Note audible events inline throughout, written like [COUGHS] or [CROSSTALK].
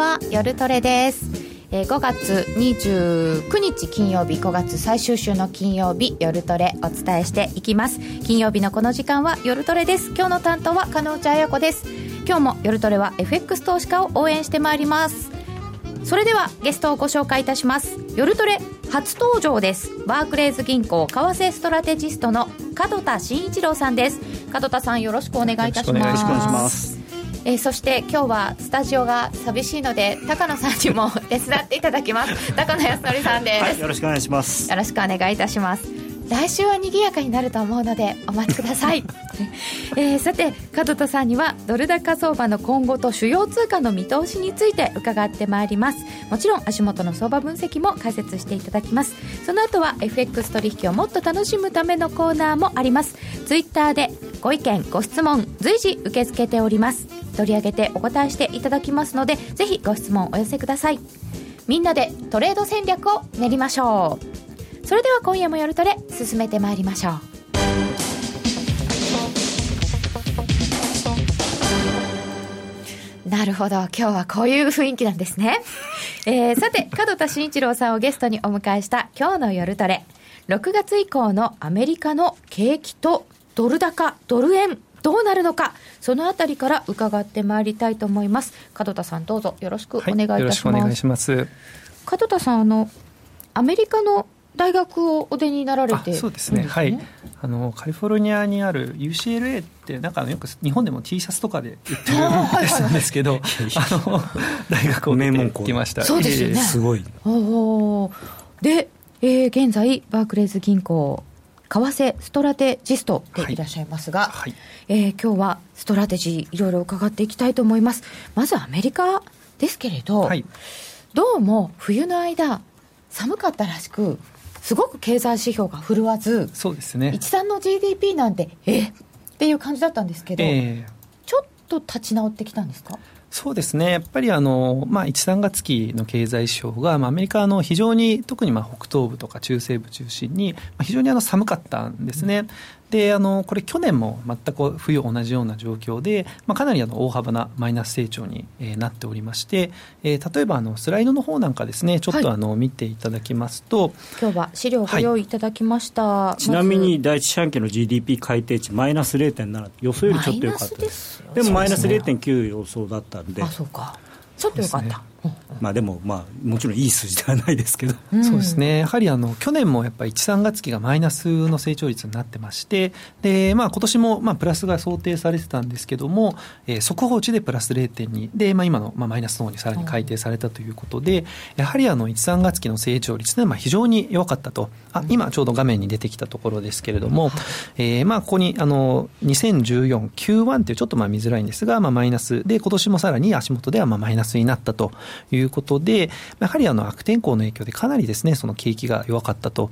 は夜トレです。えー、5月29日金曜日5月最終週の金曜日夜トレお伝えしていきます。金曜日のこの時間は夜トレです。今日の担当は加納内彩子です。今日も夜トレは FX 投資家を応援してまいります。それではゲストをご紹介いたします。夜トレ初登場です。バークレーズ銀行為替ストラテジストの門田慎一郎さんです。門田さんよろしくお願いいたします。えー、そして今日はスタジオが寂しいので高野さんにも手伝っていただきます。高野康則さんです、はい、よろしくお願いします。よろしくお願いいたします来週は賑やかになると思うのでお待ちください、[LAUGHS] えー、さて門田さんにはドル高相場の今後と主要通貨の見通しについて伺ってまいります。もちろん足元の相場分析も解説していただきます。その後は FX 取引をもっと楽しむためのコーナーもあります。ツイッターでご意見ご質問随時受け付けております。取り上げてお答えしていただきますのでぜひご質問お寄せください。みんなでトレード戦略を練りましょうそれでは今夜も夜トレ進めてまいりましょう。なるほど今日はこういう雰囲気なんですね、[LAUGHS] えー、さて門田慎一郎さんをゲストにお迎えした今日の夜トレ。6月以降のアメリカの景気とドル高ドル円どうなるのかそのあたりから伺ってまいりたいと思います。門田さんどうぞよろしくお願いいたします、門田さんあのアメリカの大学をお出になられて、ね、そうですね。はい。あのカリフォルニアにある UCLA ってなんかよく日本でも T シャツとかで売ってるんですけどあの大学を出てきました。そうですよね、えー、す。ごい。おで、えー、現在バークレーズ銀行為替ストラテジストでいらっしゃいますが、はい。はい、えー、今日はストラテジーいろいろ伺っていきたいと思います。まずアメリカですけれど、はい、どうも冬の間寒かったらしくすごく経済指標が振るわず、そうですね。13の GDP なんて、えっていう感じだったんですけど、えー、ちょっと立ち直ってきたんですか？そうですね、やっぱりあの、まあ、1、3月期の経済指標が、まあ、アメリカの非常に、特にまあ北東部とか中西部中心に、まあ、非常にあの寒かったんですね。うんであのこれ、去年も全く冬同じような状況で、まあ、かなりあの大幅なマイナス成長に、えー、なっておりまして、えー、例えばあのスライドの方なんかですね、ちょっとあの、はい、見ていただきますと、今日は資料をご用意いただきました、はい、ちなみに第一四半期の GDP 改定値、マイナス0.7、予想よりちょっと良かったです。でもマイナス0.9予想だったんで。あそうか。ちょっとよかった。まあ、でも、まあ、もちろんいい数字ではないですけど、そうですね、やはりあの去年もやっぱり1、3月期がマイナスの成長率になってまして、でまあ今年もまあプラスが想定されてたんですけども、えー、速報値でプラス0.2で、まあ、今のまあマイナスの方にさらに改定されたということで、やはりあの1、3月期の成長率というのは非常に弱かったと、あ今ちょうど画面に出てきたところですけれども、えー、まあここにあの2014、Q1 というちょっとまあ見づらいんですが、まあ、マイナス。で、今年もさらに足元ではまあマイナスになったということで、で、やはりあの悪天候の影響でかなりですね、その景気が弱かったと。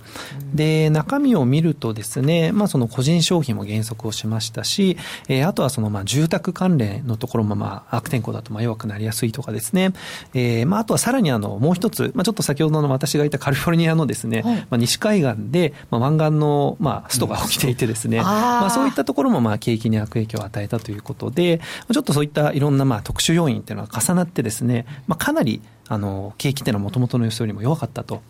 で、中身を見るとですね、まあその個人消費も減速をしましたし、えー、あとはそのまあ住宅関連のところもまあ悪天候だとまあ弱くなりやすいとかですね、えー、まああとはさらにあのもう一つ、まあちょっと先ほどの私がいたカリフォルニアのですね、はい、まあ西海岸でまあ湾岸のまあストが起きていてですね、うん、まあそういったところもまあ景気に悪影響を与えたということで、ちょっとそういったいろんなまあ特殊要因っていうのが重なってですね、まあかなりあの景気っていうのはもともとの予想よりも弱かったと。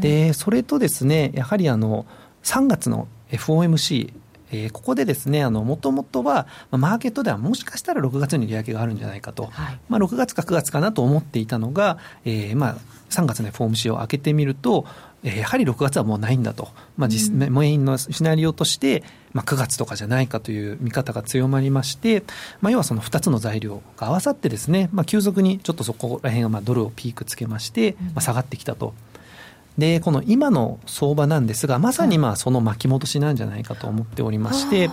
でそれとですねやはりあの3月の FOMC えー、ここでですね、もともとは、まあ、マーケットではもしかしたら6月に利上げがあるんじゃないかと、はい、まあ、6月か9月かなと思っていたのが、えー、まあ3月の FOMC を開けてみると、えやはり6月はもうないんだと、まあ実、メインのシナリオとして、まあ、9月とかじゃないかという見方が強まりまして、まあ、要はその2つの材料が合わさってですね、まあ、急速にちょっとそこら辺はまあドルをピークつけまして、まあ、下がってきたと。でこの今の相場なんですがまさにまあその巻き戻しなんじゃないかと思っておりまして、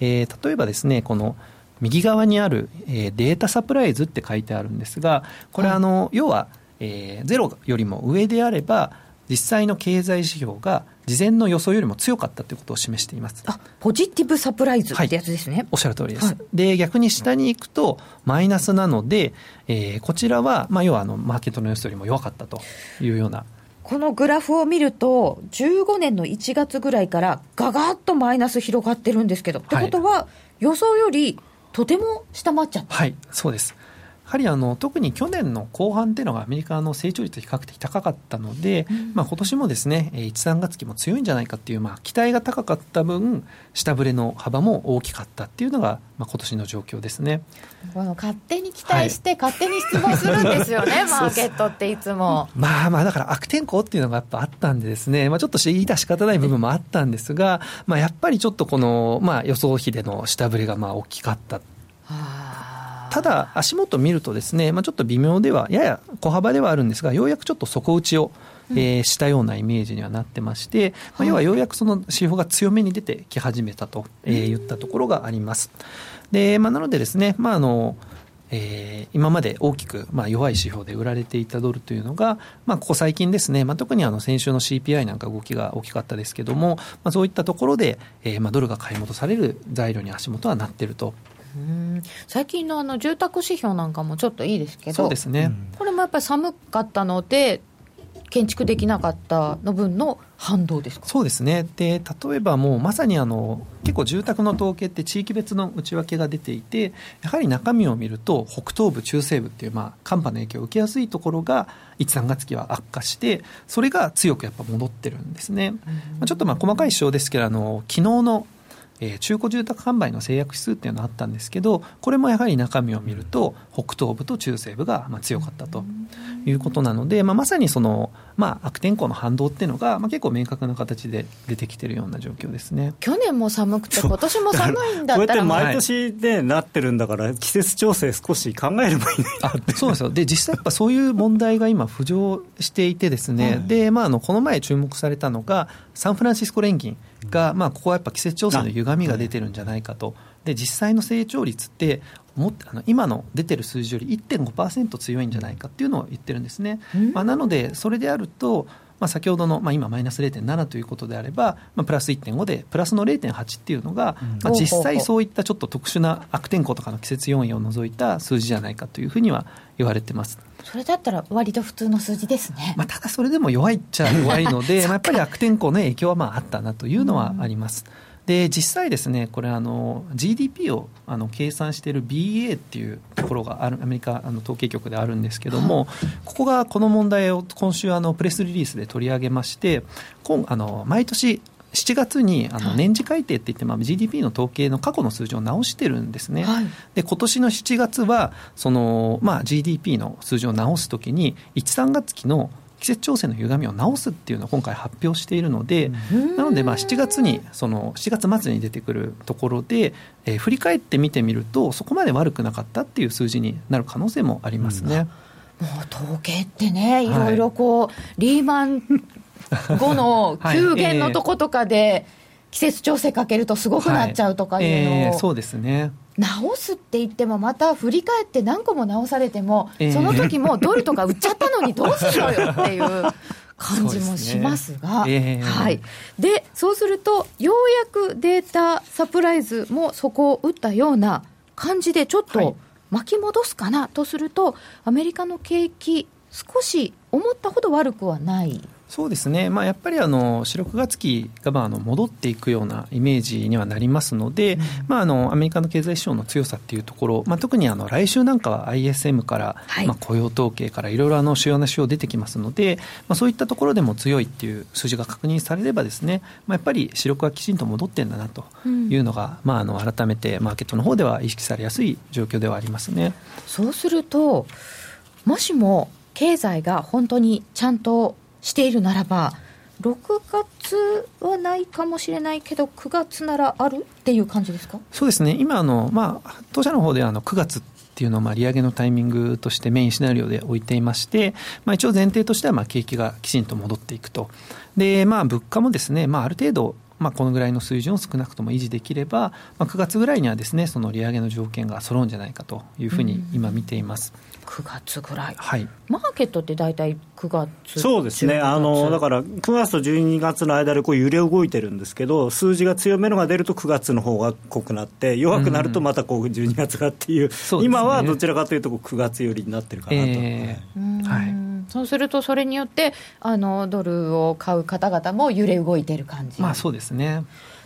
えー、例えばですねこの右側にある、えー、データサプライズって書いてあるんですがこれあの、要は、えー、ゼロよりも上であれば実際の経済指標が事前の予想よりも強かったということを示しています。あポジティブサプライズってやつですね、はい、おっしゃる通りです、はい、で逆に下に行くとマイナスなので、えー、こちらは、まあ、要はあのマーケットの予想よりも弱かったというような。このグラフを見ると、15年の1月ぐらいからががっとマイナス広がってるんですけど、はい、ってことは、予想よりとても下回っちゃった。はい、そうです。はりあの特に去年の後半っていうのがアメリカの成長率比較的高かったので、うん、まあ今年もですね1、3月期も強いんじゃないかっていう、まあ、期待が高かった分下振れの幅も大きかったっていうのが、まあ、今年の状況ですねこの勝手に期待して、勝手に質問するんですよね、[LAUGHS] マーケットっていつも。まあまあだから悪天候っていうのがやっぱあったんでですね、まあ、ちょっと言い出し方ない部分もあったんですが、まあ、やっぱりちょっとこの、まあ、予想比での下振れがまあ大きかった。はあただ、足元見るとですね、まあ、ちょっと微妙では、やや小幅ではあるんですが、ようやくちょっと底打ちを、えー、したようなイメージにはなってまして、まあ、要はようやくその指標が強めに出てき始めたと、えー、言ったところがあります。で、まあ、なのでですね、まあ、あの、えー、今まで大きく、まあ、弱い指標で売られていたドルというのが、まあ、ここ最近ですね、まあ、特にあの先週の CPI なんか動きが大きかったですけども、まあ、そういったところで、えーまあ、ドルが買い戻される材料に足元はなっていると最近のあの住宅指標なんかもちょっといいですけど、そうですね、これもやっぱり寒かったので、建築できなかったの分の反動ですそうですね。で例えばもうまさにあの結構住宅の統計って地域別の内訳が出ていてやはり中身を見ると北東部中西部っていうまあ寒波の影響を受けやすいところが1、3月期は悪化してそれが強くやっぱ戻ってるんですね、うん、ちょっとまあ細かい指標ですけどあの昨日のえー、中古住宅販売の制約指数っていうのがあったんですけどこれもやはり中身を見ると北東部と中西部がまあ強かったということなので、まあ、まさにその、まあ、悪天候の反動っていうのが、まあ、結構明確な形で出てきてるような状況ですね。去年も寒くて今年も寒いんだったらこうやって毎年でなってるんだから季節調整少し考えればいいあそうですよ。で実際やっぱそういう問題が今浮上していてですね、で、まあ、あのこの前注目されたのがサンフランシスコ連銀が、まあ、ここはやっぱ季節調整の歪みが出てるんじゃないかと。で実際の成長率ってもあの今の出てる数字より1.5%強いんじゃないかっていうのを言ってるんですね。まあ、なのでそれであるとまあ、先ほどの、まあ、今、マイナス0.7ということであれば、まあ、プラス1.5で、プラスの0.8っていうのが、まあ、実際そういったちょっと特殊な悪天候とかの季節要因を除いた数字じゃないかというふうには言われてます。それだったら割と普通の数字ですね、まあ、ただそれでも弱いっちゃ弱いのでまあ [LAUGHS] やっぱり悪天候の影響はまああったなというのはあります。で実際ですねこれあの GDP をあの計算している BA っていうところがあるアメリカあの統計局であるんですけども、ここがこの問題を今週あのプレスリリースで取り上げまして今あの毎年7月にあの年次改定っていって、まあ、GDP の統計の過去の数字を直してるんですね、はい、で今年の7月はその、まあ、GDP の数字を直すときに1、3月期の季節調整の歪みを直すっていうのを今回発表しているので、なのでまあ7月にその7月末に出てくるところで、えー、振り返ってみてみるとそこまで悪くなかったっていう数字になる可能性もありますね。もう統計ってねい。ろいろこう、はい、リーマン後の [LAUGHS] 急減のとことかで、季節調整かけるとすごくなっちゃうとかいうのを、はい。えー、そうですね直すって言っても、また振り返って何個も直されても、えー、その時もドルとか売っちゃったのにどうするのよっていう。[LAUGHS] 感じもしますが、ねえ。ー、はい、でそうすると、ようやくデータサプライズもそこを打ったような感じで、ちょっと巻き戻すかなとすると、アメリカの景気、少し思ったほど悪くはないそうですね、まあ、やっぱりあの4、6月期がまああの戻っていくようなイメージにはなりますので、うん、まあ、あのアメリカの経済指標の強さっていうところ、まあ、特にあの来週なんかは ISM から、はい、まあ、雇用統計からいろいろあの主要な指標出てきますので、まあ、そういったところでも強いっていう数字が確認されればですね、まあ、やっぱり四六はきちんと戻ってんだなというのが、うん、まあ、あの改めてマーケットの方では意識されやすい状況ではありますね。そうするともしも経済が本当にちゃんとしているならば6月はないかもしれないけど、9月ならあるっていう感じですか？そうですね、今あの、まあ、当社の方ではあの9月っていうのをまあ利上げのタイミングとしてメインシナリオで置いていまして、まあ、一応前提としてはまあ景気がきちんと戻っていくと。で、まあ、物価もですね、まあ、ある程度、まあ、このぐらいの水準を少なくとも維持できれば、まあ、9月ぐらいにはですねその利上げの条件が揃うんじゃないかというふうに今見ています。うん9月ぐらい、はい、マーケットって大体9月そうですね。あの、だから9月と12月の間でこう揺れ動いてるんですけど、数字が強めのが出ると9月の方が濃くなって、弱くなるとまたこう12月がっていう、うん、今はどちらかというと9月寄りになってるかなと。えー、はい。そうすると、それによってあのドルを買う方々も揺れ動いてる感じ、まあ、そうですね。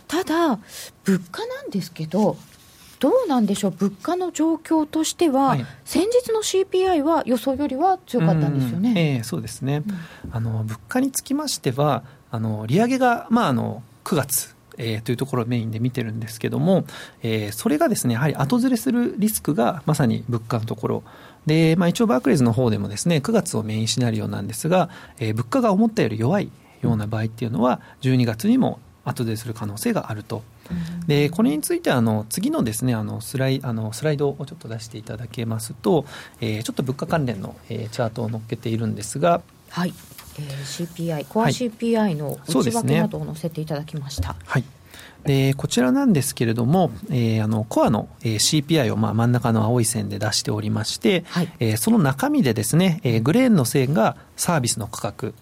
ただ、物価なんですけど、どうなんでしょう、物価の状況としては、はい、先日の CPI は予想よりは強かったんですよね、えー、そうですね、うん、あの物価につきましては、あの利上げが、まあ、あの9月、えー、というところをメインで見てるんですけども、えー、それがですねやはり後ずれするリスクがまさに物価のところ。で、まあ、一応バークレーズの方でもですね、9月をメインシナリオなんですが、えー、物価が思ったより弱いような場合っていうのは、12月にも後でする可能性があると。でこれについてはあの次のですねあのスライあのスライドをちょっと出していただけますと、えー、ちょっと物価関連の、えー、チャートを載っけているんですが、はい。えー、CPI コア CPI の内訳などを載せていただきました。はい、でこちらなんですけれども、えー、あのコアの、えー、CPI を、まあ、真ん中の青い線で出しておりまして、はい、えー、その中身でですね、えー、グレーンの線がサービスの価格。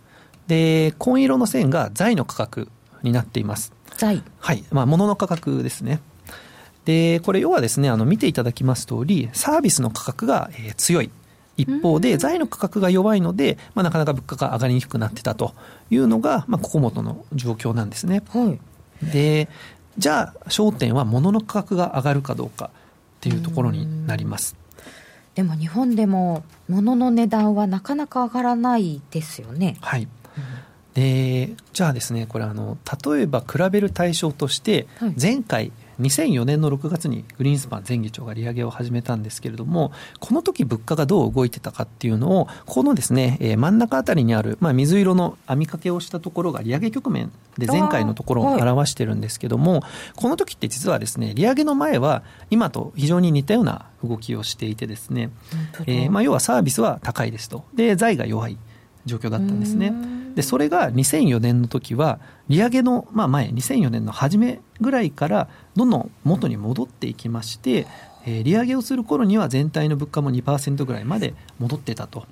で紺色の線が財の価格になっています。財はい。まあ、物の価格ですね。で、これ要はですね、あの、見ていただきます通り、サービスの価格が、えー、強い。一方で、財の価格が弱いので、まあ、なかなか物価が上がりにくくなってたというのが、まあ、ここもとの状況なんですね。はい、で、じゃあ、焦点は物の価格が上がるかどうかっていうところになります。でも日本でも物の値段はなかなか上がらないですよね。はい。でじゃあですねこれあの例えば比べる対象として前回、2004年の6月にグリーンスパン前議長が利上げを始めたんですけれども、この時物価がどう動いてたかっていうのを、このですね、えー、真ん中あたりにある、まあ、水色の網掛けをしたところが利上げ局面で前回のところを表してるんですけども、はい、この時って実はですね、利上げの前は今と非常に似たような動きをしていてですね、えー、まあ要はサービスは高いですと。で、財が弱い。状況だったんですね。で、それが2004年の時は、利上げの、まあ、前、2004年の初めぐらいから、どんどん元に戻っていきまして、えー、利上げをする頃には全体の物価も2%ぐらいまで戻ってたと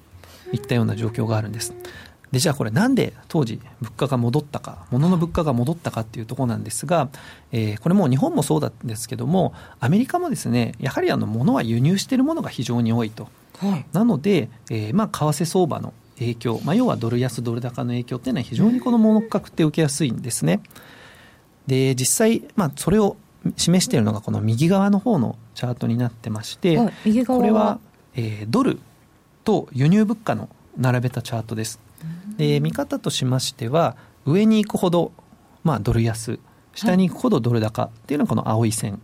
いったような状況があるんです。でじゃあこれなんで当時物価が戻ったか物の物価が戻ったかっていうところなんですが、えー、これも日本もそうなんですけどもアメリカもですねやはりあの物は輸入しているものが非常に多いと、はい、なので、えー、まあ為替相場の影響、まあ、要はドル安ドル高の影響っていうのは非常にこの物価格って受けやすいんですね。で実際、まあ、それを示しているのがこの右側の方のチャートになってまして、はい、これは、えー、ドルと輸入物価の並べたチャートです。で見方としましては上に行くほど、まあ、ドル安下に行くほどドル高っていうのがこの青い線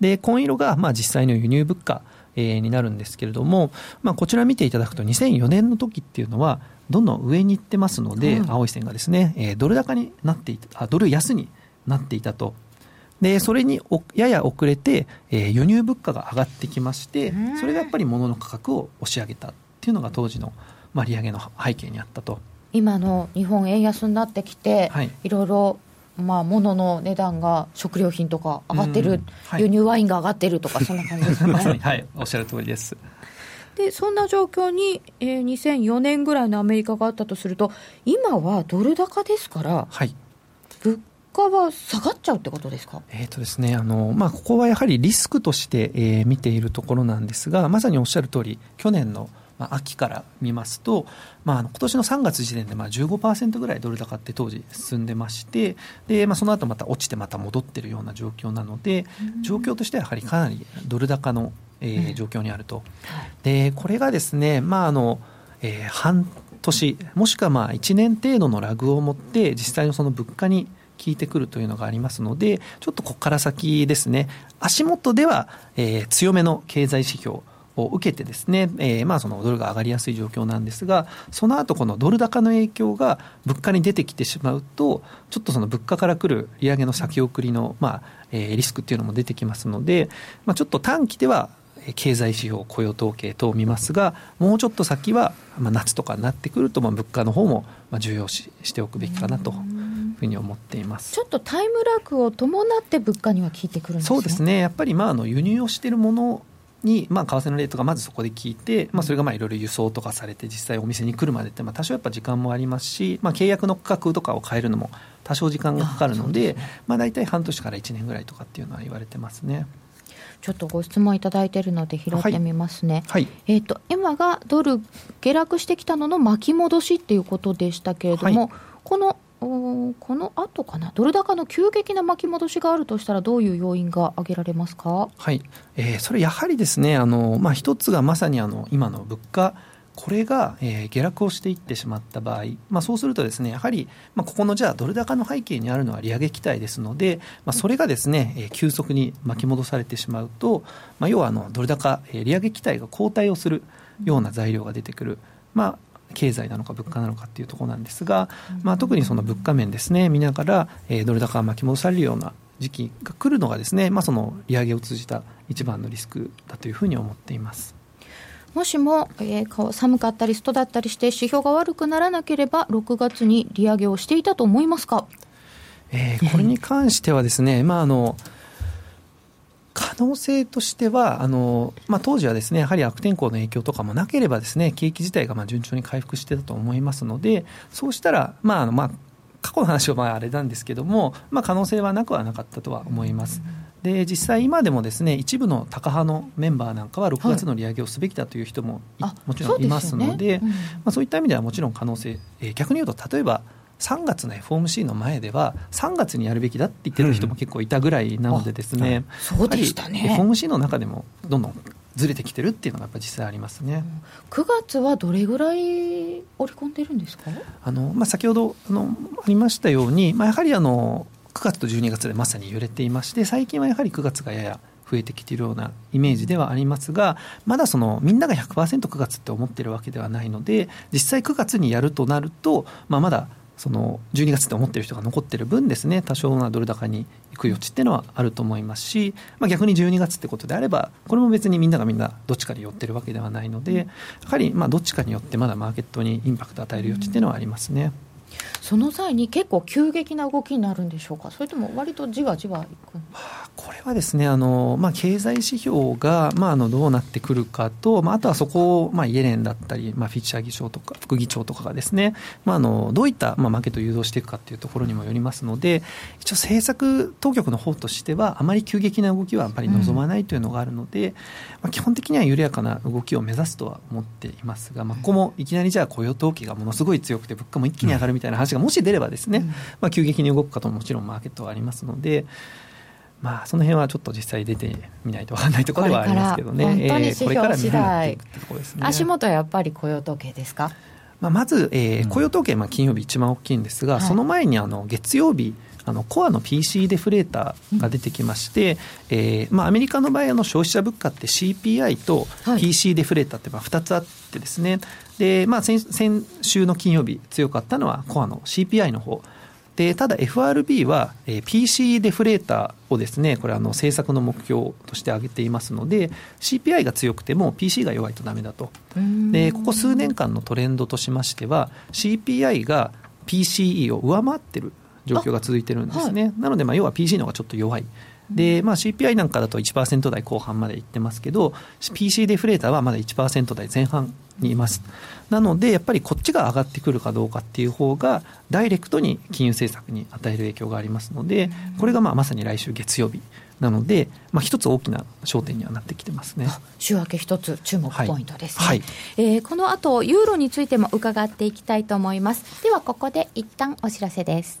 で紺色がまあ実際の輸入物価えー、になるんですけれども、まあ、こちら見ていただくと、2004年の時っていうのは、どんどん上に行ってますので、うん、青い線がですね、えー、ドル高になっていた、あドル安になっていたと。で、それにやや遅れて、えー、輸入物価が上がってきまして、それがやっぱり物の価格を押し上げたっていうのが当時の、まあ、利上げの背景にあったと。今の日本円安になってきて、はい、いろいろまあ、物の値段が食料品とか上がってる、はい、輸入ワインが上がってるとか、そんな感じですね。[LAUGHS] はい、おっしゃる通りです。でそんな状況に、えー、2004年ぐらいのアメリカがあったとすると、今はドル高ですから、はい、物価は下がっちゃうってことですか、えーとですねあのまあ、ここはやはりリスクとして、えー、見ているところなんですが、まさにおっしゃる通り、去年のまあ、秋から見ますと、まあ、今年の3月時点でまあ15%ぐらいドル高って当時進んでましてで、まあ、その後また落ちてまた戻ってるような状況なので、状況としてはやはりかなりドル高の、えー、状況にあると、でこれがですね、まああのえー、半年もしくはまあ1年程度のラグを持って実際のその物価に効いてくるというのがありますのでちょっとここから先ですね足元では、えー、強めの経済指標を受けてですね、えー、まあそのドルが上がりやすい状況なんですが、その後このドル高の影響が物価に出てきてしまうと、ちょっとその物価から来る利上げの先送りの、まあ、えー、リスクっていうのも出てきますので、まあ、ちょっと短期では経済指標、雇用統計等を見ますが、もうちょっと先は、まあ、夏とかになってくると、まあ、物価の方も重要視しておくべきかなと。ふうに思っています。ちょっとタイムラグを伴って物価には効いてくるんです、ね、そうですね、やっぱりまああの輸入をしているものに、まあ、為替のレートがまずそこで聞いて、まあ、それがまあいろいろ輸送とかされて、実際お店に来るまでって、まあ、多少やっぱ時間もありますし、まあ、契約の価格とかを変えるのも多少時間がかかるので、ね、まあ、大体半年から1年ぐらいとかっていうのは言われてますね。ちょっとご質問いただいているので拾ってみますね。はい、えっ、ー、と今がドル下落してきたのの巻き戻しっていうことでしたけれども、はい、このこの後かな、ドル高の急激な巻き戻しがあるとしたら、どういう要因が挙げられますか、はい。えー、それやはりですね、あのまあ、一つがまさにあの今の物価、これが、えー、下落をしていってしまった場合、まあ、そうするとですねやはり、まあ、ここのじゃあドル高の背景にあるのは利上げ期待ですので、まあ、それがですね、えー、急速に巻き戻されてしまうと、まあ、要はあのドル高、えー、利上げ期待が後退をするような材料が出てくる。まあ経済なのか物価なのかっていうところなんですが、まあ、特にその物価面ですね見ながら、えー、ドル高が巻き戻されるような時期が来るのがですね、まあ、その利上げを通じた一番のリスクだというふうに思っています。もしも、えー、寒かったり、ストだったりして、指標が悪くならなければ、6月に利上げをしていたと思いますか、えー、これに関してはですね、まああの可能性としては、あのまあ、当時はですねやはり悪天候の影響とかもなければ、ですね景気自体がまあ順調に回復してたと思いますので、そうしたら、まああのまあ、過去の話はまああれなんですけども、まあ、可能性はなくはなかったとは思います。で実際、今でもですね一部のタカ派のメンバーなんかは6月の利上げをすべきだという人も、はい、もちろんいますので、そう、ね。うん、まあ、そういった意味ではもちろん可能性、えー、逆に言うと、例えば3月の FOMC の前では、3月にやるべきだって言ってる人も結構いたぐらいなので、ですね、うん、そうでしたね。FOMC の中でもどんどんずれてきてるっていうのがやっぱ実際ありますね、うん、9月はどれぐらい織り込んでるんですか？あの、まあ、先ほどあのありましたように、まあ、やはりあの9月と12月でまさに揺れていまして最近はやはり9月がやや増えてきているようなイメージではありますがまだそのみんなが 100%9 月って思ってるわけではないので実際9月にやるとなると、まあ、まだその12月って思ってる人が残ってる分ですね多少なドル高に行く余地っていうのはあると思いますし、まあ、逆に12月ってことであればこれも別にみんながみんなどっちかに寄ってるわけではないのでやはりまあどっちかによってまだマーケットにインパクトを与える余地っていうのはありますね。その際に結構急激な動きになるんでしょうか、それとも割とじわじわいくこれはですね、あのまあ、経済指標が、まあ、あのどうなってくるかと、まあ、あとはそこを、まあ、イエレンだったり、まあ、フィッシャー議長とか、副議長とかがですね、まあ、あのどういった、まあ、マーケットを誘導していくかというところにもよりますので、一応、政策当局の方としては、あまり急激な動きはやっぱり望まないというのがあるので、うん、まあ、基本的には緩やかな動きを目指すとは思っていますが、まあ、ここもいきなりじゃあ雇用統計がものすごい強くて、物価も一気に上がるみたいな話がもし出ればですね、うん、まあ、急激に動くかとももちろんマーケットはありますので、まあ、その辺はちょっと実際出てみないと分からないところではありますけどね、本当に指標次第、足元はやっぱり雇用統計ですか？まあ、まず、えー、雇用統計、まあ、金曜日一番大きいんですが、その前にあの月曜日、あのコアの PC デフレーターが出てきまして、うん、えー、まあ、アメリカの場合の消費者物価って CPI と PC デフレーターってまあ2つあってですね、でまあ先、先週の金曜日強かったのはコアの CPI の方。でただ FRB は、えー、PC デフレーターをですねこれあの政策の目標として挙げていますので CPI が強くても PC が弱いとだめだと。でここ数年間のトレンドとしましては CPI が PCE を上回ってる状況が続いてるんですね、はい、なのでまあ要は PC の方がちょっと弱いで、まあ、CPI なんかだと1%台後半までいってますけど PC デフレーターはまだ1%台前半にいます。なので、やっぱりこっちが上がってくるかどうかっていう方が、ダイレクトに金融政策に与える影響がありますので、これがまあまさに来週月曜日なので、まあ、一つ大きな焦点にはなってきてますね。週明け一つ注目ポイントですね、はい。はい、えー、この後ユーロについても伺っていきたいと思います。ではここで一旦お知らせです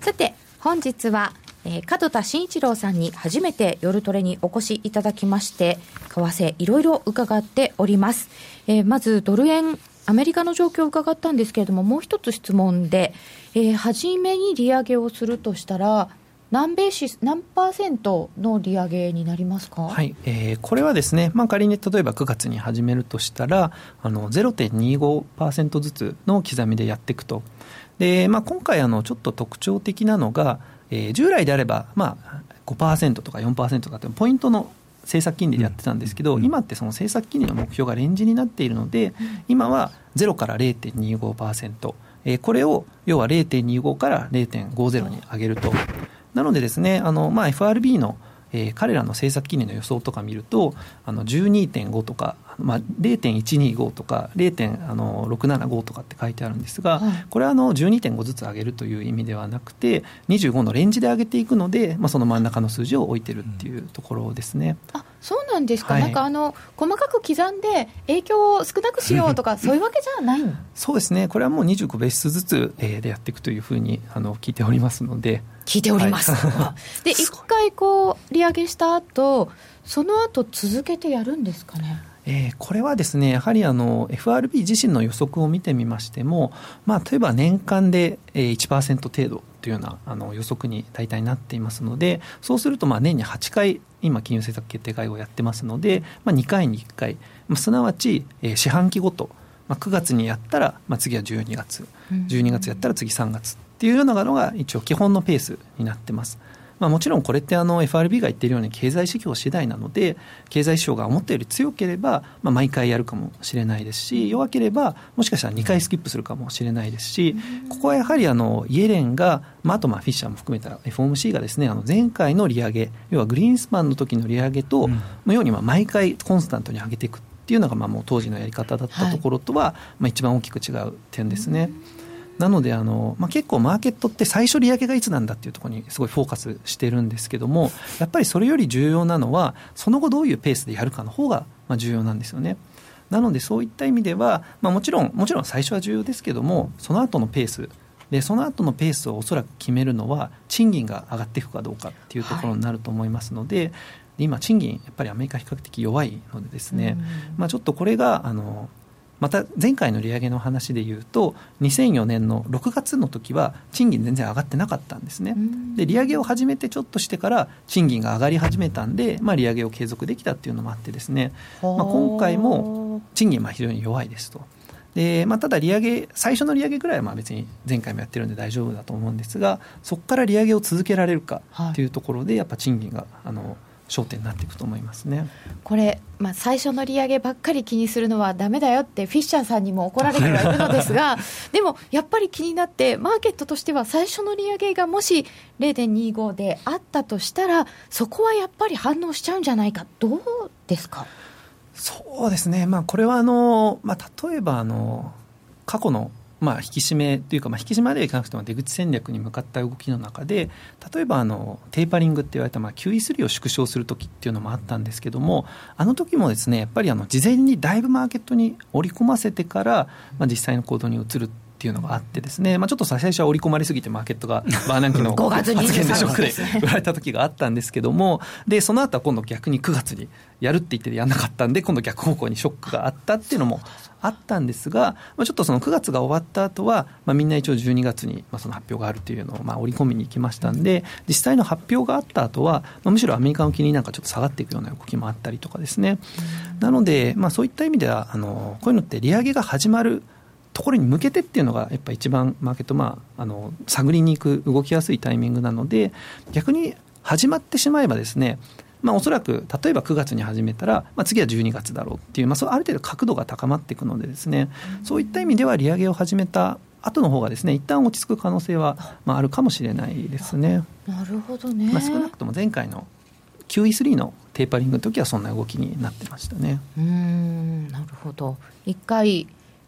さて本日はえー、門田慎一郎さんに初めて夜トレにお越しいただきまして、為替いろいろ伺っております。えー、まずドル円アメリカの状況を伺ったんですけれども、もう一つ質問で、えー、初めに利上げをするとしたら、何ベーシ何パーセントの利上げになりますか、はい。えー、これはですね、まあ、仮に例えば9月に始めるとしたら、あの0.25%ずつの刻みでやっていくと。でまあ、今回あの、ちょっと特徴的なのが、えー、従来であれば、まあ、5%とか4%とかって、ポイントの政策金利でやってたんですけど、うん、今ってその政策金利の目標がレンジになっているので、うん、今は0から0.25%、えー、これを要は0.25から0.50に上げると。なのでですね、あのまあ、FRB のえー、彼らの政策金利の予想とか見ると、あの12.5とか、まあ、0.125とか、0.675とかって書いてあるんですが、はい、これはあの12.5ずつ上げるという意味ではなくて、25のレンジで上げていくので、まあ、その真ん中の数字を置いてるっていうところですね。あそうなんですか、はい、なんかあの細かく刻んで、影響を少なくしようとか、[LAUGHS] そういうわけじゃないそうですね、これはもう25ベースずつ、えー、でやっていくというふうにあの聞いておりますので。聞いております。はい、[LAUGHS] で、一回こう、利上げした後その後続けてやるんですかね？えー、これはですね、やはりあの FRB 自身の予測を見てみましても、まあ、例えば年間で1%程度というようなあの予測に大体なっていますので、そうするとまあ年に8回、今、金融政策決定会合をやってますので、まあ、2回に1回、まあ、すなわち、えー、四半期ごと、まあ、9月にやったら、まあ、次は12月、12月やったら次3月っていうようなのが一応基本のペースになってます。まあ、もちろんこれってあの FRB が言っているように経済指標次第なので経済指標が思ったより強ければ、まあ、毎回やるかもしれないですし弱ければもしかしたら2回スキップするかもしれないですしここはやはりあのイエレンが、まあ、あとまあフィッシャーも含めた FOMC がですねあの前回の利上げ要はグリーンスパンの時の利上げと、のようにまあ毎回コンスタントに上げていくっていうのがまあもう当時のやり方だったところとは、まあ、一番大きく違う点ですね。なのであの、まあ、結構マーケットって最初利上げがいつなんだっていうところにすごいフォーカスしてるんですけどもやっぱりそれより重要なのはその後どういうペースでやるかの方がまあ重要なんですよね。なのでそういった意味では、まあ、もちろんもちろん最初は重要ですけどもその後のペースでその後のペースをおそらく決めるのは賃金が上がっていくかどうかっていうところになると思いますので、はい、今賃金やっぱりアメリカ比較的弱いのでですね、まあ、ちょっとこれがあのまた前回の利上げの話でいうと2004年の6月の時は賃金全然上がってなかったんですね。で利上げを始めてちょっとしてから賃金が上がり始めたんで、まあ、利上げを継続できたっていうのもあってですね、まあ、今回も賃金は非常に弱いですと。でまあ、ただ、利上げ、最初の利上げぐらいはまあ別に前回もやってるんで大丈夫だと思うんですが、そこから利上げを続けられるかというところで、やっぱ賃金があの焦点になっていくと思いますね。これ、まあ、最初の利上げばっかり気にするのはだめだよってフィッシャーさんにも怒られてはいるのですが [LAUGHS] でもやっぱり気になってマーケットとしては最初の利上げがもし0.25であったとしたらそこはやっぱり反応しちゃうんじゃないか。どうですか？そうですね、まあ、これはあの、まあ、例えばあの過去のまあ、引き締めというか、まあ、引き締めまでいかなくても出口戦略に向かった動きの中で例えばあのテーパリングって言われた、まあ、QE3 を縮小する時っていうのもあったんですけどもあの時もですねやっぱりあの事前にだいぶマーケットに織り込ませてから、まあ、実際の行動に移るっていうのがあってですね、まあ、ちょっと最初は織り込まれすぎてマーケットがバーナンキの発言でショックで売られた時があったんですけどもでその後は今度逆に9月にやるって言ってやらなかったんで今度逆方向にショックがあったっていうのもあったんですが、まあ、ちょっとその9月が終わった後は、まあ、みんな一応12月にまあその発表があるというのをまあ織り込みに行きましたんで、実際の発表があった後は、まあ、むしろアメリカの金利なんかちょっと下がっていくような動きもあったりとかですね。なので、まあ、そういった意味では、あのこういうのって利上げが始まるところに向けてっていうのが、やっぱ一番マーケット、まあ、あの探りに行く、動きやすいタイミングなので、逆に始まってしまえばですね、まあ、おそらく例えば9月に始めたら、まあ、次は12月だろうっていう、まあ、そある程度角度が高まっていくのでですね、そういった意味では利上げを始めた後の方がですね一旦落ち着く可能性は、まあ、あるかもしれないですね。なるほどね、まあ、少なくとも前回の QE3 のテーパリングの時はそんな動きになってましたね。うんなるほど一回、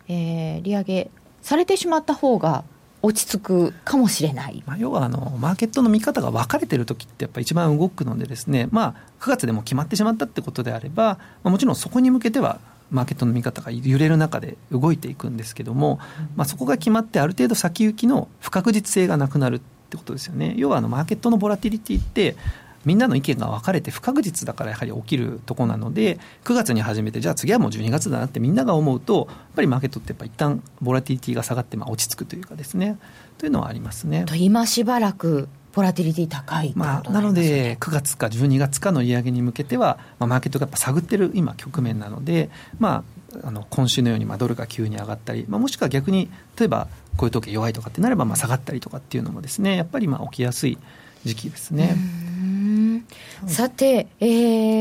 えー、利上げされてしまった方が落ち着くかもしれない、まあ、要はあのマーケットの見方が分かれてる時ってやっぱ一番動くのでですね、まあ、9月でも決まってしまったってことであれば、まあ、もちろんそこに向けてはマーケットの見方が揺れる中で動いていくんですけども、まあ、そこが決まってある程度先行きの不確実性がなくなるってことですよね。要はあのマーケットのボラティリティってみんなの意見が分かれて不確実だからやはり起きるところなので9月に始めてじゃあ次はもう12月だなってみんなが思うとやっぱりマーケットってやっぱ一旦ボラティリティが下がってまあ落ち着くというかですねというのはありますね。と今しばらくボラティリティ高いまあ、なので、9月か12月かの利上げに向けては、まあ、マーケットがやっぱ探ってる今、局面なので、まあ、あの今週のようにまあドルが急に上がったり、まあ、もしくは逆に、例えばこういう時弱いとかってなれば、まあ下がったりとかっていうのもですね、やっぱりまあ起きやすい時期ですね。さて、え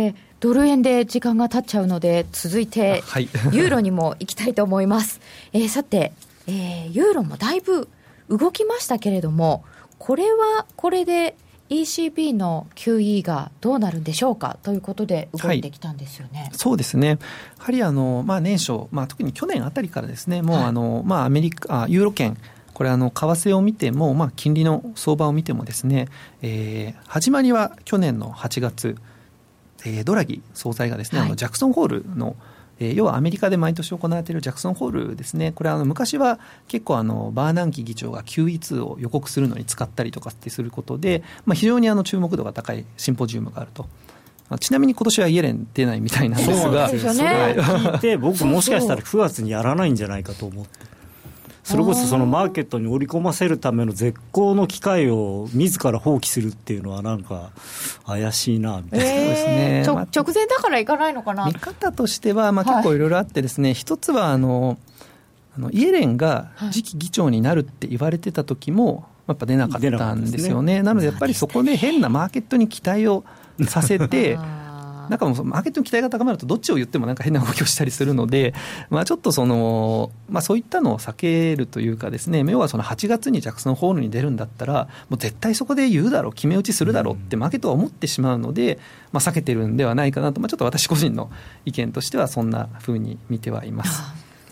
ー、ドル円で時間が経っちゃうので、続いて、はい、[LAUGHS] ユーロにも行きたいと思います。えー、さて、えー、ユーロもだいぶ動きましたけれども、これはこれで ECB の QE がどうなるんでしょうかということで動いてきたんですよね、はい、そうですね、やはりあの、まあ、年初、まあ、特に去年あたりからですね、もうあの、はい、まあ、アメリカあユーロ圏、これあの、為替を見ても、まあ、金利の相場を見てもですね、えー、始まりは去年の8月、えー、ドラギ総裁がですね、はい、あのジャクソンホールのえー、要はアメリカで毎年行われているジャクソンホールですね、これあの昔は結構あのバーナンキ議長が QE2 を予告するのに使ったりとかってすることで、まあ、非常にあの注目度が高いシンポジウムがあると。ちなみに今年はイエレン出ないみたいなんですが、そうですね、聞いて、僕、もしかしたら9月にやらないんじゃないかと思って。それこそそのマーケットに織り込ませるための絶好の機会を自ら放棄するっていうのはなんか怪しいなみたいな、えー、直前だからいかないのかな。見方としては、まあ、結構いろいろあってですね、はい、一つはあのあのイエレンが次期議長になるって言われてた時もやっぱ出なかったんですよね、ね、なのでやっぱりそこで変なマーケットに期待をさせて [LAUGHS] なんかもうマーケットの期待が高まると、どっちを言ってもなんか変な動きをしたりするので、[LAUGHS] まあ、ちょっとその、まあ、そういったのを避けるというかですね、要はその8月にジャクソンホールに出るんだったら、もう絶対そこで言うだろう、決め打ちするだろうってマーケットは思ってしまうので、まあ、避けてるんではないかなと、まあ、ちょっと私個人の意見としては、そんなふうに見てはいます。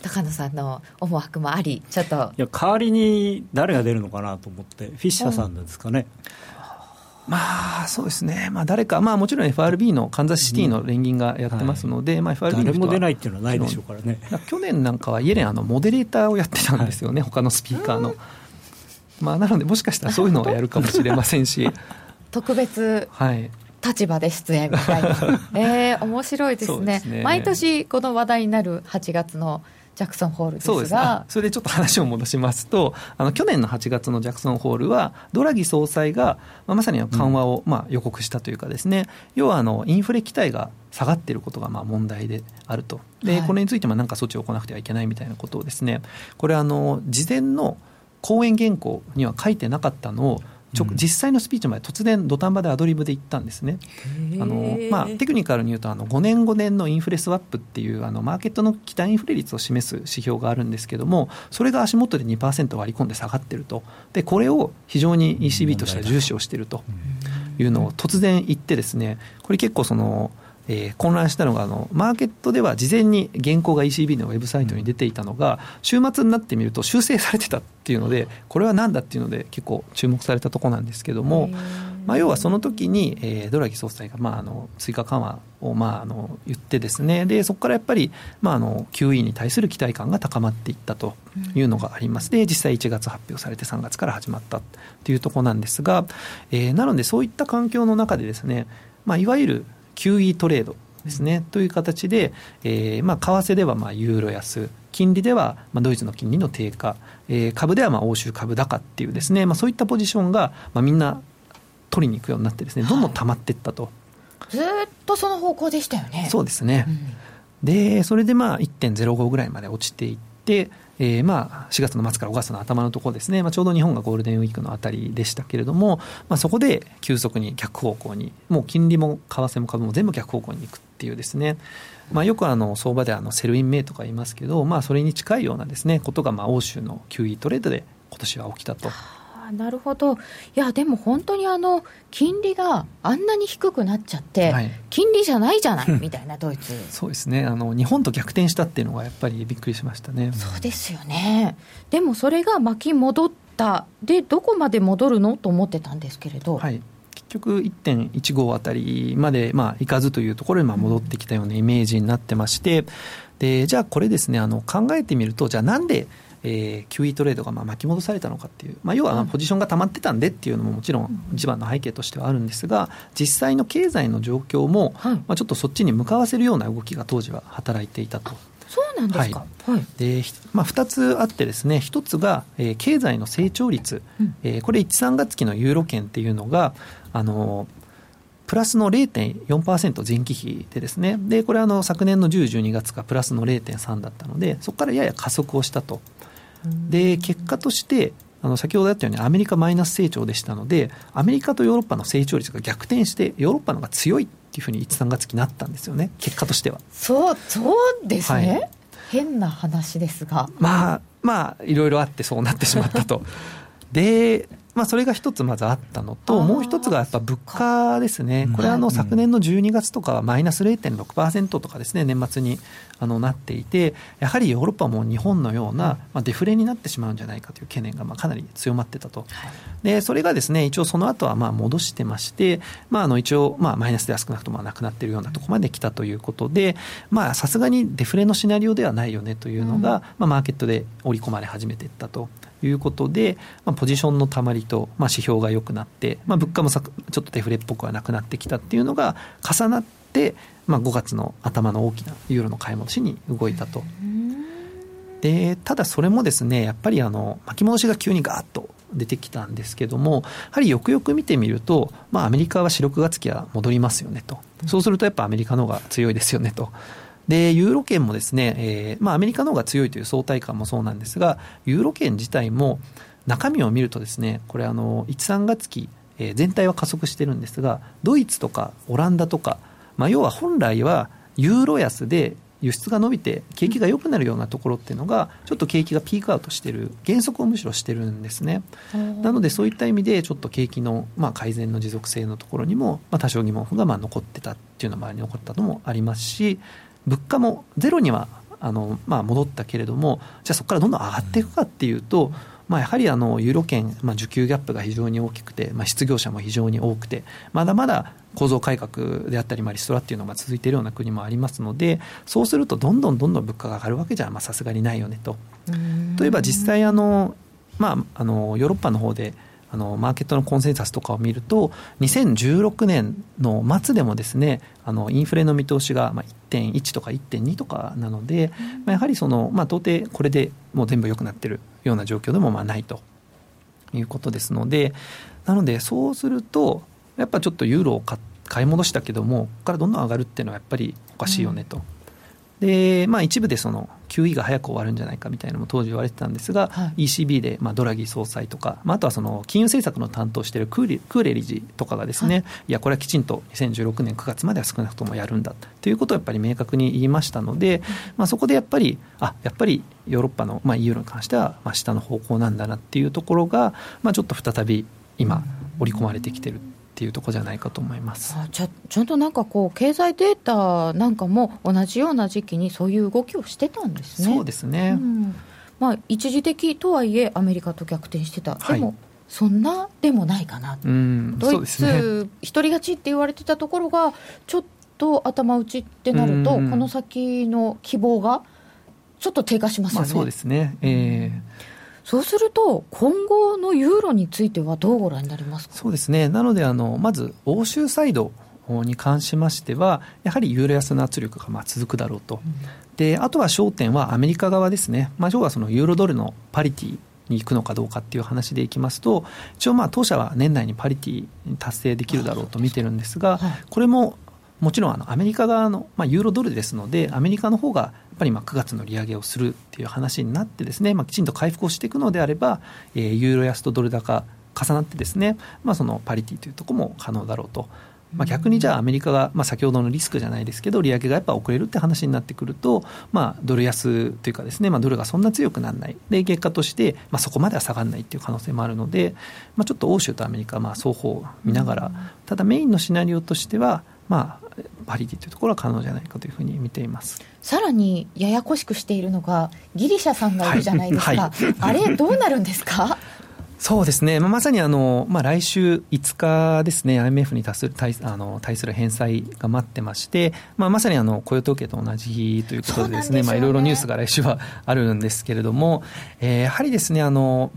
高野さんの思惑もあり、ちょっといや代わりに誰が出るのかなと思って、フィッシャーさんですかね。うんまあそうですね、まあ、誰か、まあ、もちろん FRB のカンザスシティの連銀がやってますので、うん。はい、まあ、FRB の誰も出ないっていうのはないでしょうからね。去年なんかはイエレン、あのモデレーターをやってたんですよね、はい、他のスピーカーの。まあ、なので、もしかしたらそういうのをやるかもしれませんし。[LAUGHS] 特別立場で出演みたいな、[LAUGHS] えー、面白いですね、すね。毎年この話題になる8月のジャクソンホールですが。そうです。それでちょっと話を戻しますと、あの去年の8月のジャクソンホールは、ドラギ総裁が、まあ、まさに緩和を、まあ、予告したというかですね、要はあのインフレ期待が下がっていることがまあ問題であると、で、はい、これについてもなんか措置を行わなくてはいけないみたいなことをですね、これあの、事前の講演原稿には書いてなかったのを、ちょ実際のスピーチまで突然土壇場でアドリブで言ったんですね。あのまあ、テクニカルに言うとあの5年5年のインフレスワップっていうあのマーケットの期待インフレ率を示す指標があるんですけどもそれが足元で2%割り込んで下がってるとでこれを非常に ECB としては重視をしているというのを突然言ってですねこれ結構その。えー、混乱したのがあの、マーケットでは事前に原稿が ECB のウェブサイトに出ていたのが、週末になってみると修正されてたっていうので、これはなんだっていうので、結構注目されたところなんですけども、まあ、要はその時に、えー、ドラギ総裁が、まあ、あの追加緩和を、まあ、あの言ってですねでそこからやっぱり、まあ、あの QE に対する期待感が高まっていったというのがあります。で実際1月発表されて3月から始まったというところなんですが、えー、なのでそういった環境の中でですね、まあ、いわゆる QE トレードですね、という形で、えーまあ、為替ではまあユーロ安、金利ではまあドイツの金利の低下、えー、株ではまあ欧州株高っていうですね、まあ、そういったポジションがまあみんな取りに行くようになってですね、どんどん溜まっていったと。はい、ずっとその方向でしたよね。そうですね。うん、で、それでまあ1.05ぐらいまで落ちていって、えー、まあ4月の末から5月の頭のところですね、まあ、ちょうど日本がゴールデンウィークのあたりでしたけれども、まあ、そこで急速に逆方向に、もう金利も為替も株も全部逆方向に行くっていうですね、まあ、よくあの相場であの Sell in May とか言いますけど、まあ、それに近いようなですねことがまあ欧州の QE トレードで今年は起きたと。なるほど、いや、でも本当にあの金利があんなに低くなっちゃって、はい、金利じゃないじゃないみたいな、ドイツ。そうですね。あの、日本と逆転したっていうのがやっぱりびっくりしましたね。そうですよね、でもそれが巻き戻った、で、どこまで戻るのと思ってたんですけれど。はい。結局1.15あたりまで、まあ、いかずというところにまあ戻ってきたようなイメージになってまして、でじゃあこれですねあの考えてみるとじゃあなんでえー、QE トレードがまあ巻き戻されたのかっていう、まあ、要はポジションが溜まってたんでっていうのももちろん一番の背景としてはあるんですが、実際の経済の状況も、まあ、ちょっとそっちに向かわせるような動きが当時は働いていたと。そうなんですか、はい。でまあ、2つあってですね1つが、えー、経済の成長率、うん、えー、これ1、3月期のユーロ圏っていうのがあのプラスの0.4%前期比でですね。でこれはあの昨年の10、12月がプラスの0.3だったのでそこからやや加速をしたと。で結果としてあの先ほどあったようにアメリカマイナス成長でしたのでアメリカとヨーロッパの成長率が逆転してヨーロッパの方が強いっていうふうに1、3月期なったんですよね結果としては。そうそうですね、はい、変な話ですが。まあまあいろいろあってそうなってしまったと。[LAUGHS] でまあ、それが一つまずあったのと、もう一つがやっぱ物価ですね、これはあの昨年の12月とかはマイナス0.6%とかですね、年末にあのなっていて、やはりヨーロッパも日本のような、まあ、デフレになってしまうんじゃないかという懸念がまあかなり強まってたと、でそれがですね一応その後はまあ戻してまして、まあ、あの一応まあマイナスでは少なくともなくなっているようなところまで来たということで、さすがにデフレのシナリオではないよねというのが、うん、まあ、マーケットで織り込まれ始めていったと。いうことで、まあ、ポジションのたまりと、まあ、指標が良くなって、まあ、物価もさちょっとデフレっぽくはなくなってきたっていうのが重なって、まあ、5月の頭の大きなユーロの買い戻しに動いたと。でただそれもですねやっぱりあの巻き戻しが急にガーッと出てきたんですけどもやはりよくよく見てみると、まあ、アメリカは4、6月期は戻りますよねとそうするとやっぱアメリカの方が強いですよねと。で、ユーロ圏もですね、えー、まあアメリカの方が強いという相対感もそうなんですが、ユーロ圏自体も中身を見るとですね、これあの、1、3月期、えー、全体は加速してるんですが、ドイツとかオランダとか、まあ要は本来はユーロ安で輸出が伸びて景気が良くなるようなところっていうのがちょっと景気がピークアウトしてる減速をむしろしてるんですね。なのでそういった意味でちょっと景気のまあ改善の持続性のところにもまあ多少疑問符がまあ残ってたっていうのりに残ったのもありますし物価もゼロにはあの、まあ、戻ったけれども、じゃあそこからどんどん上がっていくかっていうと、まあ、やはりあのユーロ圏、まあ、需給ギャップが非常に大きくて、まあ、失業者も非常に多くて、まだまだ構造改革であったり、まあ、リストラっていうのが続いているような国もありますので、そうすると、どんどんどんどん物価が上がるわけじゃさすがにないよねと。例えば実際あの、まあ、あのヨーロッパの方であのマーケットのコンセンサスとかを見ると2016年の末でもですねあのインフレの見通しがまあ1.1とか1.2とかなので、まあ、やはりその、まあ、到底これでもう全部良くなってるような状況でもまあないということですのでなのでそうするとやっぱちょっとユーロを買い戻したけどもここからどんどん上がるっていうのはやっぱりおかしいよねと。うんで、まあ、一部でその QE が早く終わるんじゃないかみたいなのも当時言われてたんですが、はい、ECB で、まあ、ドラギ総裁とか、まあ、あとはその金融政策の担当しているクーレクーレ理事とかがですね、はい、いやこれはきちんと2016年9月までは少なくともやるんだと。いうことをやっぱり明確に言いましたので、まあ、そこでやっぱりあやっぱりヨーロッパの、まあ、EU に関しては、まあ、下の方向なんだなっていうところが、まあ、ちょっと再び今織り込まれてきてるっていうところじゃないかと思います。ちゃちゃんとなんかこう経済データなんかも同じような時期にそういう動きをしてたんですね。そうですね、うん、まあ、一時的とはいえアメリカと逆転してた、はい、でもそんなでもないかな、うん、ドイツ、ね、一人勝ちって言われてたところがちょっと頭打ちってなると、うん、この先の希望がちょっと低下しますよね。まあ、そうですね、えーそうすると、今後のユーロについてはどうご覧になりますか？そうですね、なのであの、まず欧州サイドに関しましては、やはりユーロ安の圧力がまあ続くだろうと、うん、であとは焦点はアメリカ側ですね、まあ、要はそのユーロドルのパリティに行くのかどうかっていう話でいきますと、一応、まあ当社は年内にパリティ達成できるだろうと見てるんですが、これももちろんあのアメリカ側の、まあ、ユーロドルですので、アメリカの方がぱりまあ9月の利上げをするっていう話になってですね、まあ、きちんと回復をしていくのであれば、えー、ユーロ安とドル高重なってですね、まあ、そのパリティというところも可能だろうと。まあ、逆にじゃあアメリカが、まあ、先ほどのリスクじゃないですけど利上げがやっぱ遅れるって話になってくると、まあ、ドル安というかですね、まあ、ドルがそんな強くならない。で結果として、まあ、そこまでは下がらないっていう可能性もあるので、まあ、ちょっと欧州とアメリカまあ双方見ながらただメインのシナリオとしてはまあ、パリティというところは可能じゃないかというふうに見ています。さらにややこしくしているのがギリシャさんがいるじゃないですか、はい。はい、あれどうなるんですか？そうですね、まあ、まさにあの、まあ、来週5日ですね、IMF に対する対あの対する返済が待ってまして、まあ、まさにあの雇用統計と同じ日ということでですね、まあ、いろいろニュースが来週はあるんですけれども、えー、やはりですね、あの、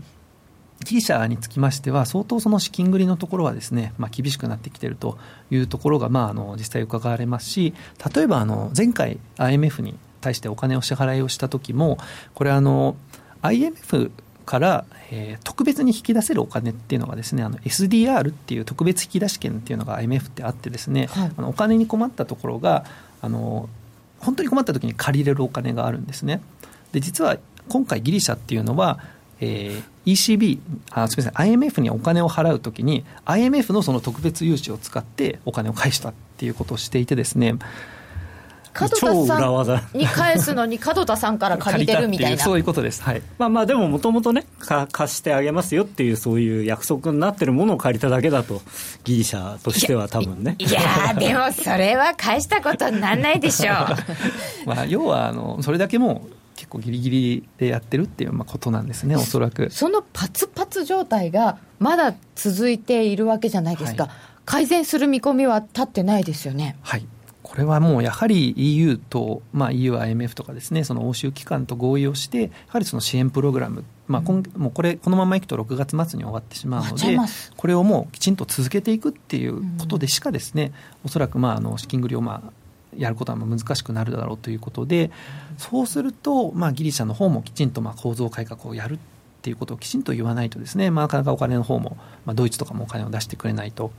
ギリシャにつきましては、相当その資金繰りのところはですね、まあ、厳しくなってきているというところが、まあ、あの実際伺われますし、例えばあの前回 IMF に対してお金を支払いをした時も、これあの、IMF から、えー、特別に引き出せるお金っていうのがですねあの SDR っていう特別引き出し権っていうのが IMF ってあってですね、はい、あのお金に困ったところがあの本当に困った時に借りれるお金があるんですね。で実は今回ギリシャっていうのは、えー、ECB あすみません IMF にお金を払うときに IMF のその特別融資を使ってお金を返したっていうことをしていてですね門田さんに返すのに門田さんから借りてるみたいな。そういうことです、はい、まあまあでももともとね貸してあげますよっていうそういう約束になってるものを借りただけだとギリシャとしては多分ね。いやでもそれは返したことにならないでしょう。[LAUGHS] まあ要はあのそれだけもう結構ギリギリでやってるっていうまあことなんですねおそらく。そのパツパツ状態がまだ続いているわけじゃないですか、はい、改善する見込みは立ってないですよね。はい。これはもうやはり EU と、まあ、EU、IMF とかですね、その欧州機関と合意をして、やはりその支援プログラム、まあ、今もうこれ、このままいくと6月末に終わってしまうので、これをもうきちんと続けていくっていうことでしかですね、おそらくまああの資金繰りをまあやることは難しくなるだろうということで、そうすると、まあ、ギリシャの方もきちんとまあ構造改革をやるっていうことをきちんと言わないとですね、まあ、なかなかお金の方も、まあ、ドイツとかもお金を出してくれないと。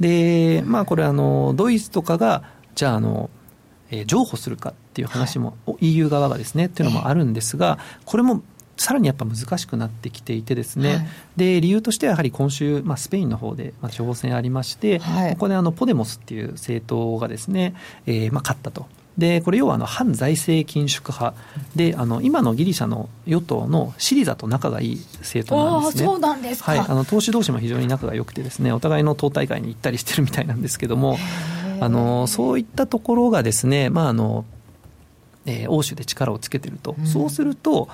で、まあ、これあの、ドイツとかがじゃああの、えー、譲歩するかっていう話も、はい、EU 側がですねっていうのもあるんですが、これもさらにやっぱ難しくなってきていてですね、はい、で理由としてはやはり今週、まあ、スペインの方で、まあ、地方選ありまして、はい、ここであのポデモスっていう政党がですね、えーまあ、勝ったと。でこれ要はあの反財政緊縮派。であの今のギリシャの与党のシリザと仲がいい政党なんですね。そうなんですか、はい、あの党首同士も非常に仲が良くてですねお互いの党大会に行ったりしてるみたいなんですけどもあのそういったところがですね、まああのえー、欧州で力をつけてると、うん、そうすると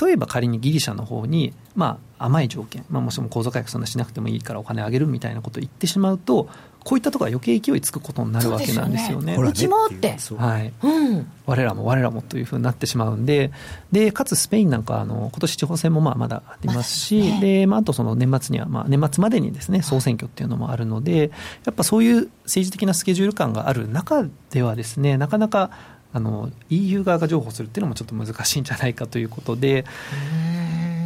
例えば仮にギリシャの方に、まあ、甘い条件、まあ、もしも口座改革そんなしなくてもいいからお金あげるみたいなことを言ってしまうとこういったところは余計勢いつくことになるわけなんですよね。うちもって、はい。うん、我らも我らもというふうになってしまうんででかつスペインなんかあの今年地方選もまあまだありますし、まあ、でまあ、あとその年末には、まあ、年末までにですね総選挙っていうのもあるのでやっぱそういう政治的なスケジュール感がある中ではですねなかなかあの EU 側が譲歩するっていうのもちょっと難しいんじゃないかということで、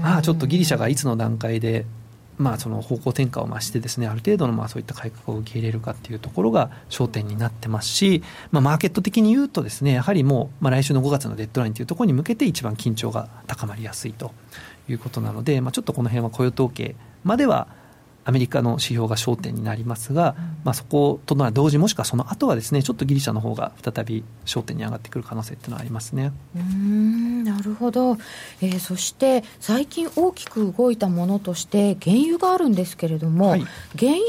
まあ、ちょっとギリシャがいつの段階でまあ、その方向転換を増してですねある程度のまあそういった改革を受け入れるかっていうところが焦点になってますし、まあ、マーケット的に言うとですねやはりもう、まあ、来週の5月のデッドラインというところに向けて一番緊張が高まりやすいということなので、まあ、ちょっとこの辺は雇用統計まではアメリカの指標が焦点になりますが、まあ、そことの同時もしくはその後はですねちょっとギリシャの方が再び焦点に上がってくる可能性っていうのはありますね。うんなるほど、えー、そして最近大きく動いたものとして原油があるんですけれども、はい、原油っ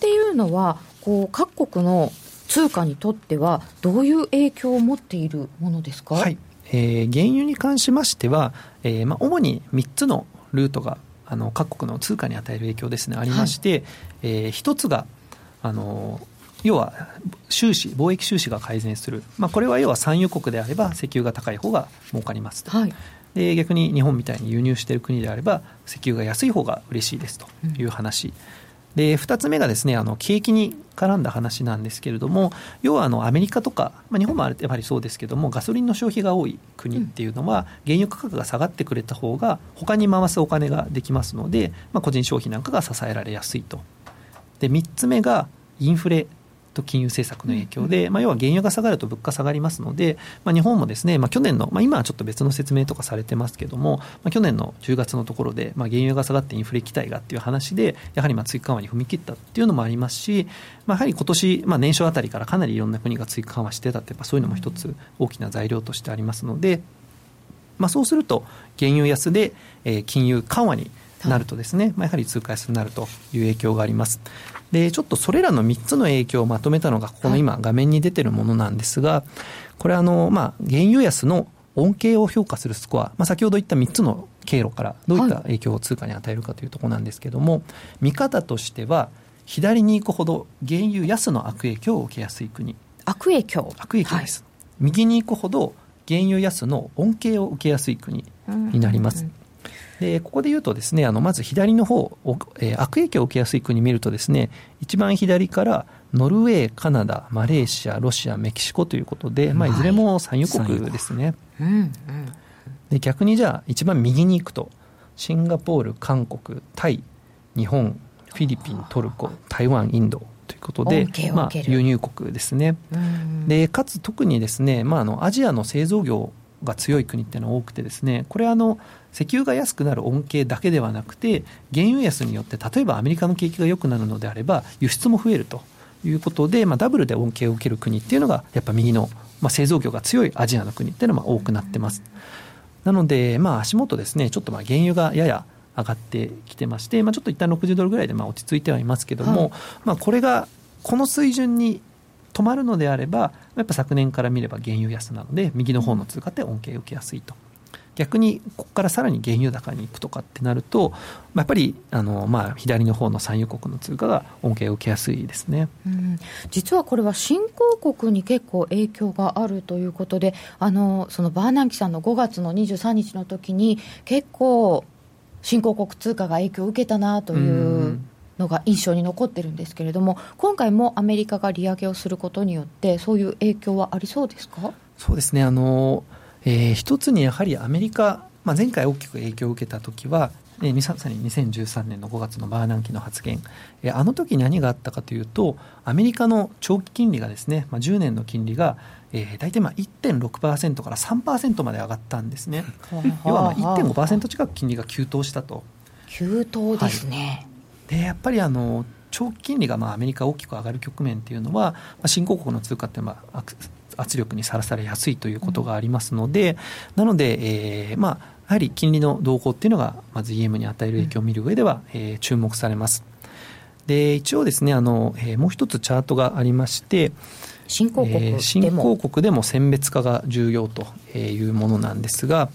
ていうのはこう各国の通貨にとってはどういう影響を持っているものですか、はい。えー、原油に関しましては、えーまあ、主に3つのルートがあの各国の通貨に与える影響ですねありまして、はい、えー、一つがあの要は収支貿易収支が改善する、まあ、これは要は産油国であれば石油が高い方が儲かりますと、はい、で逆に日本みたいに輸入している国であれば石油が安い方が嬉しいですという話、うんで2つ目がですねあの景気に絡んだ話なんですけれども要はあのアメリカとか、まあ、日本もやっぱりそうですけどもガソリンの消費が多い国っていうのは、原油価格が下がってくれた方が他に回すお金ができますので、まあ、個人消費なんかが支えられやすいと。で3つ目がインフレと金融政策の影響で、まあ、要は原油が下がると物価下がりますので、まあ、日本もですね、まあ、去年の、まあ、今はちょっと別の説明とかされてますけども、まあ、去年の10月のところで、まあ、原油が下がってインフレ期待がっていう話で、やはりまあ追加緩和に踏み切ったっていうのもありますし、まあ、やはり今年、まあ、年初あたりからかなりいろんな国が追加緩和してたって、そういうのも一つ大きな材料としてありますので、まあ、そうすると、原油安で、えー、金融緩和になるとですね、まあ、やはり通貨安になるという影響があります。で、ちょっとそれらの3つの影響をまとめたのが、ここの今画面に出てるものなんですが、これあの、まあ、原油安の恩恵を評価するスコア、まあ、先ほど言った3つの経路からどういった影響を通貨に与えるかというところなんですけれども、はい、見方としては左に行くほど原油安の悪影響を受けやすい国。悪影響。悪影響です、はい、右に行くほど原油安の恩恵を受けやすい国になります、でここで言うとですねあのまず左の方を、えー、悪影響を受けやすい国見るとですね一番左からノルウェー、カナダ、マレーシア、ロシア、メキシコということで、まあ、いずれも産油国ですね。はいうんうん、で逆にじゃあ一番右に行くとシンガポール、韓国、タイ、日本、フィリピン、トルコ、台湾、インドということで、まあ、輸入国ですね。でかつ特にですね、まあ、あのアジアの製造業が強い国っていうのは多くてですねこれはあの石油が安くなる恩恵だけではなくて原油安によって例えばアメリカの景気が良くなるのであれば輸出も増えるということで、まあ、ダブルで恩恵を受ける国っていうのがやっぱ右の、まあ、製造業が強いアジアの国っていうのは多くなってます。なので、まあ、足元ですねちょっとまあ原油がやや上がってきてまして、まあ、ちょっと一旦60ドルぐらいでまあ落ち着いてはいますけども、はい、まあ、これがこの水準に止まるのであれば、やっぱ昨年から見れば原油安なので、右の方の通貨って恩恵を受けやすいと。逆にここからさらに原油高に行くとかってなると、やっぱりあの、まあ、左の方の産油国の通貨が恩恵を受けやすいですね、うん、実はこれは新興国に結構影響があるということで、あのそのバーナンキさんの5月の23日の時に、結構、新興国通貨が影響を受けたなというのが印象に残ってるんですけれども、今回もアメリカが利上げをすることによって、そういう影響はありそうですか？そうですね。あの、えー、一つにやはりアメリカ、まあ、前回大きく影響を受けたときは、えー、さに2013年の5月のバーナンキの発言、えー、あの時何があったかというと、アメリカの長期金利がですね、まあ、10年の金利が、えー、大体まあ1.6%から3%まで上がったんですね、要はまあ1.5%近く金利が急騰したと。急騰ですね、はい。でやっぱりあの長期金利がまあアメリカ大きく上がる局面っていうのは、まあ、新興国の通貨ってまあ圧力にさらされやすいということがありますので、うん、なので、えー、まあやはり金利の動向っていうのがまず EM に与える影響を見る上では、うん、えー、注目されます。で一応ですねあの、えー、もう一つチャートがありまして新興国でも、えー、新興国でも選別化が重要というものなんですが、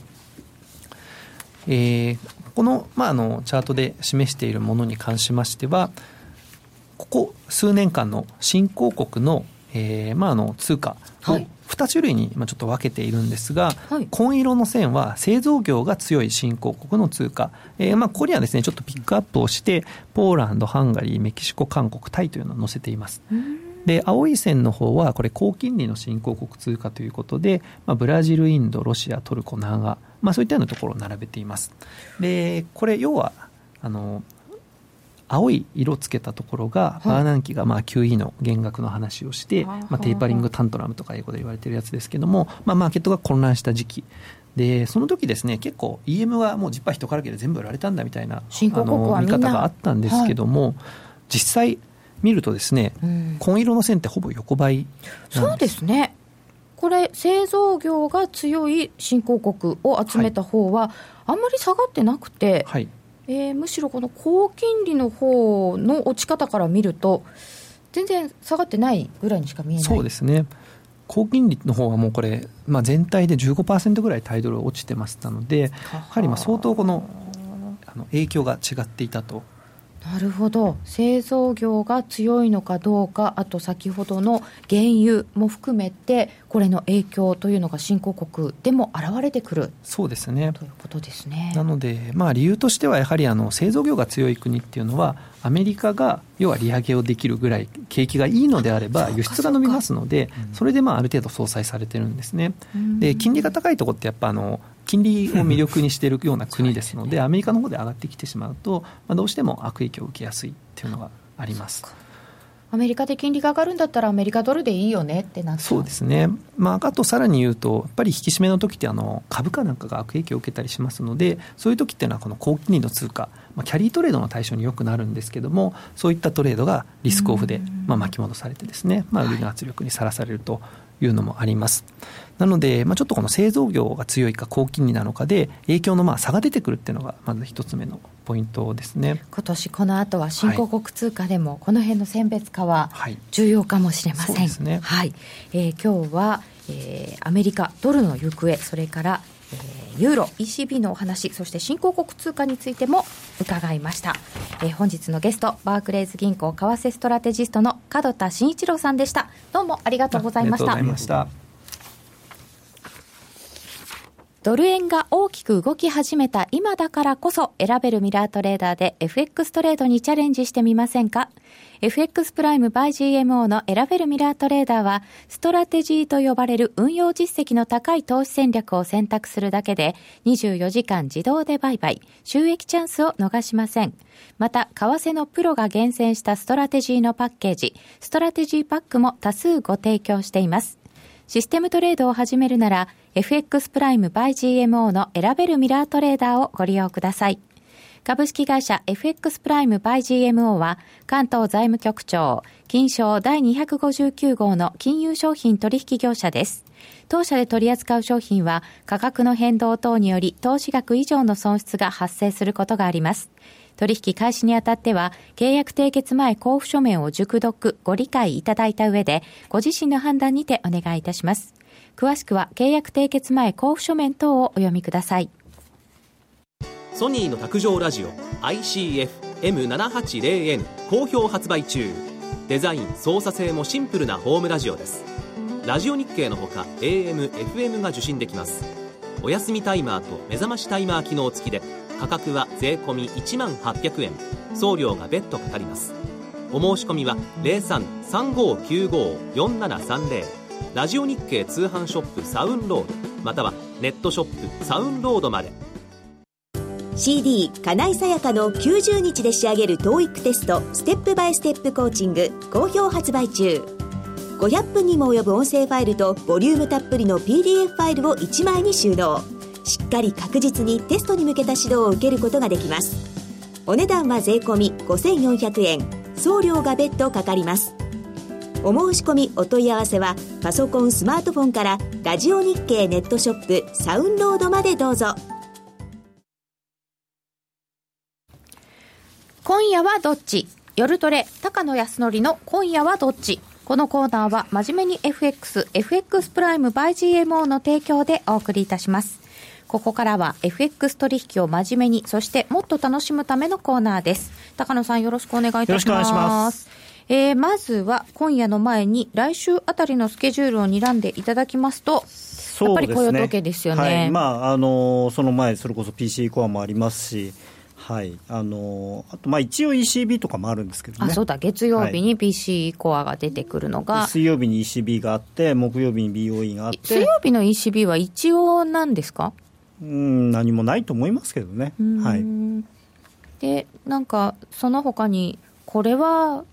えー、この,、まあ、あのチャートで示しているものに関しましては、ここ数年間の新興国の,、えーまあ、あの通貨を2種類にちょっと分けているんですが、はい、紺色の線は製造業が強い新興国の通貨、えーまあ、ここにはですねちょっとピックアップをして、ポーランド、ハンガリー、メキシコ、韓国、タイというのを載せています。で青い線の方はこれ高金利の新興国通貨ということで、まあ、ブラジル、インド、ロシア、トルコ、ナガまあ、そういったようなところを並べています。でこれ要はあの青い色つけたところが、バーナンキがまあ QE の減額の話をして、まあ、テーパリングタントラムとか英語で言われてるやつですけども、まあ、マーケットが混乱した時期。でその時ですね結構 EM はもうジッパー人からけで全部売られたんだみたいなあの見方があったんですけども、はい、実際見るとですね、うん、紺色の線ってほぼ横ばいそうですね。これ、製造業が強い新興国を集めた方は、あんまり下がってなくて、はい、えー、むしろこの高金利の方の落ち方から見ると、全然下がってないぐらいにしか見えない。そうですね。高金利の方はもうこれ、まあ、全体で15%ぐらいタイドル落ちてましたので、やはりまあ相当このあの影響が違っていたとなるほど。製造業が強いのかどうかあと先ほどの原油も含めてこれの影響というのが新興国でも現れてくる。そうですね。ということですね。なので、まあ、理由としてはやはりあの製造業が強い国っていうのはアメリカが要は利上げをできるぐらい景気がいいのであれば輸出が伸びますのでそれでまあある程度相殺されてるんですね。で金利が高いところってやっぱあの金利を魅力にしているような国ですので、アメリカの方で上がってきてしまうと、まあ、どうしても悪影響を受けやすいっていうのがあります。アメリカで金利が上がるんだったら、アメリカドルでいいよねってなってそうですね、まあ、あとさらに言うと、やっぱり引き締めの時ってあの株価なんかが悪影響を受けたりしますので、そういう時っていうのは、この高金利の通貨、まあ、キャリートレードの対象によくなるんですけども、そういったトレードがリスクオフで、まあ、巻き戻されてですね、まあ、売りの圧力にさらされるというのもあります。なので、まあ、ちょっとこの製造業が強いか高金利なのかで影響のまあ差が出てくるっていうのがまず一つ目のポイントですね。今年この後は新興国通貨でもこの辺の選別化は重要かもしれません、はい、ね、はい、えー、今日は、えー、アメリカドルの行方それからえー、ユーロ ECB のお話そして新興国通貨についても伺いました、えー、本日のゲストバークレーズ銀行為替ストラテジストの門田慎一郎さんでした。どうもありがとうございましたドル円が大きく動き始めた今だからこそ選べるミラートレーダーで FX トレードにチャレンジしてみませんか？FX プライム by GMO の選べるミラートレーダーはストラテジーと呼ばれる運用実績の高い投資戦略を選択するだけで24時間自動で売買、収益チャンスを逃しません。また、為替のプロが厳選したストラテジーのパッケージ、ストラテジーパックも多数ご提供しています。システムトレードを始めるなら FX プライム by GMO の選べるミラートレーダーをご利用ください。株式会社 FX プライム by GMO は関東財務局長、金賞第259号の金融商品取引業者です。当社で取り扱う商品は価格の変動等により投資額以上の損失が発生することがあります。取引開始にあたっては、契約締結前交付書面を熟読、ご理解いただいた上で、ご自身の判断にてお願いいたします。詳しくは契約締結前交付書面等をお読みください。ソニーの卓上ラジオ ICF-M780N 好評発売中。デザイン操作性もシンプルなホームラジオです。ラジオ日経のほか AM、FM が受信できます。お休みタイマーと目覚ましタイマー機能付きで価格は税込1万800円。送料が別途かかります。お申し込みは0335954730ラジオ日経通販ショップサウンロード。またはネットショップサウンロードまで。CD 金井さやかの90日で仕上げる TOEIC テスト。ステップバイステップコーチング。好評発売中。500分にも及ぶ音声ファイルとボリュームたっぷりの PDF ファイルを1枚に収納。しっかり確実にテストに向けた指導を受けることができます。お値段は税込5400円。送料が別途かかります。お申し込みお問い合わせはパソコンスマートフォンからラジオ日経ネットショップサウンロードまでどうぞ。今夜はどっち？夜トレ高野康則の今夜はどっち？このコーナーは真面目に FX、FX プライム by GMO の提供でお送りいたします。ここからは FX 取引を真面目に、そしてもっと楽しむためのコーナーです。高野さんよろしくお願いいたします。よろしくお願いします。えー、まずは今夜の前に来週あたりのスケジュールを睨んでいただきますと、やっぱり雇用統計ですよね。はい、まああのその前それこそ PC コアもありますし。はい、あのあとまあ一応 ECB とかもあるんですけどね、あそうだ、月曜日に PC コアが出てくるのが、はい、水曜日に ECB があって、木曜日に BOE があって、水曜日の ECB は一応なんですか？うん何もないと思いますけどね。はい、でなんかその他にこれは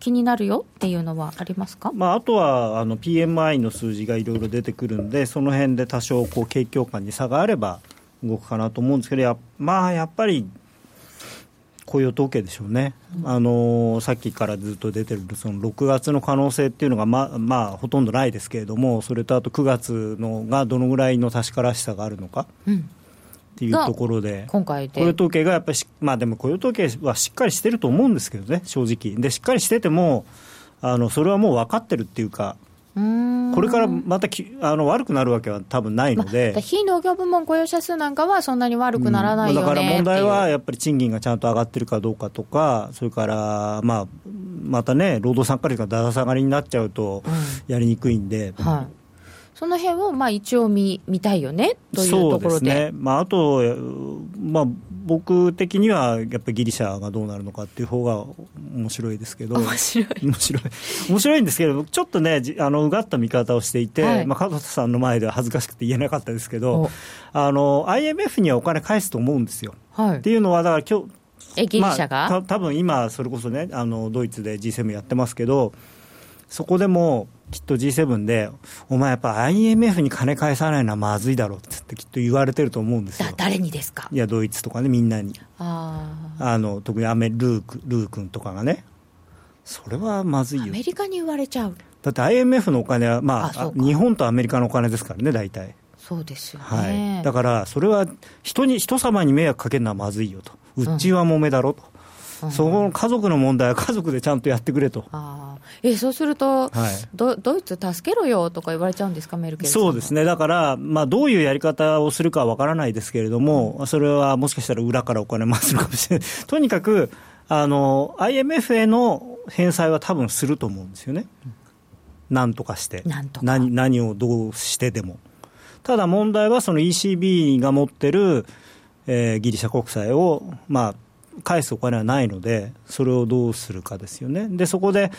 気になるよっていうのはありますか、まあ、あとはあの PMI の数字がいろいろ出てくるんで、その辺で多少こう景況感に差があれば動くかなと思うんですけど、やまあ、やっぱり雇用統計でしょうね、うん、あのさっきからずっと出てるその6月の可能性っていうのが、ままあ、ほとんどないですけれども、それとあと9月のがどのぐらいの確からしさがあるのか。うんっていうところで、今回雇用統計がやっぱりまあでも雇用統計はしっかりしてると思うんですけどね、正直。で、しっかりしてても、あのそれはもう分かってるっていうか、これからまたきあの悪くなるわけは多分ないので、まあ、非農業部門雇用者数なんかはそんなに悪くならないよね、うん、だから問題はやっぱり賃金がちゃんと上がってるかどうかとか、それから、まあ、またね、労働参加率がだだ下がりになっちゃうと、やりにくいんで。うんはいその辺をまあ一応見見たいよねというところで。そうですね。まああとまあ僕的にはやっぱりギリシャがどうなるのかっていう方が面白いですけど。面白い。面白い。面白いんですけど、ちょっとね、あの、うがった見方をしていて、はい、まあ、加藤さんの前では恥ずかしくて言えなかったですけど、あの、IMF にはお金返すと思うんですよ。はい、っていうのは、だから今日、え、ギリシャが、まあ、多分今、それこそね、あの、ドイツで G7 やってますけど、そこでも、きっと G7 で、お前やっぱ IMF に金返さないのはまずいだろうってきっと言われてると思うんですよ。誰にですか？いや、ドイツとかね、みんなに。ああの特にアメルークルー君とかがね、それはまずいよ。アメリカに言われちゃう。だって IMF のお金は、まあ、あ日本とアメリカのお金ですからね、大体。そうですよ、ね、はい、だから、それは人に人様に迷惑かけるのはまずいよと、うちはもめだろと。そこの家族の問題は家族でちゃんとやってくれと。あえそうすると、はい、ド、ドイツ助けろよとか言われちゃうんですか、メルケルそうですね、だから、まあ、どういうやり方をするかは分からないですけれども、うん、それはもしかしたら裏からお金回すのかもしれない、[LAUGHS] とにかく、IMF への返済は多分すると思うんですよね、なんとかして、何何をどうしてでも。ただ問題は、その ECB が持ってる、えー、ギリシャ国債を、まあ、返すお金はないので、それをどうするかですよね。で、そこで、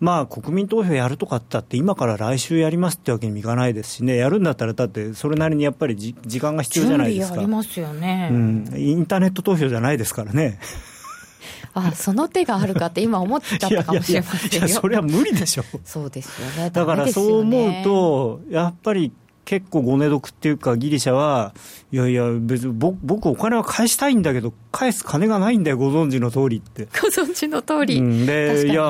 まあ、国民投票やるとかってって今から来週やりますってわけにもいかないですしね、やるんだったら、だってそれなりにやっぱりじ時間が必要じゃないですか。ありますよね、うん、インターネット投票じゃないですからね。あその手があるかって今思っちゃったかもしれませんよ。いやいやそれは無理でしょ。そうですよね。だからそう思うと、やっぱり結構ごね得っていうか、ギリシャは、いやいや、別に僕、僕お金は返したいんだけど、返す金がないんだよ、ご存知の通りって。ご存知の通り。うん、で、いや、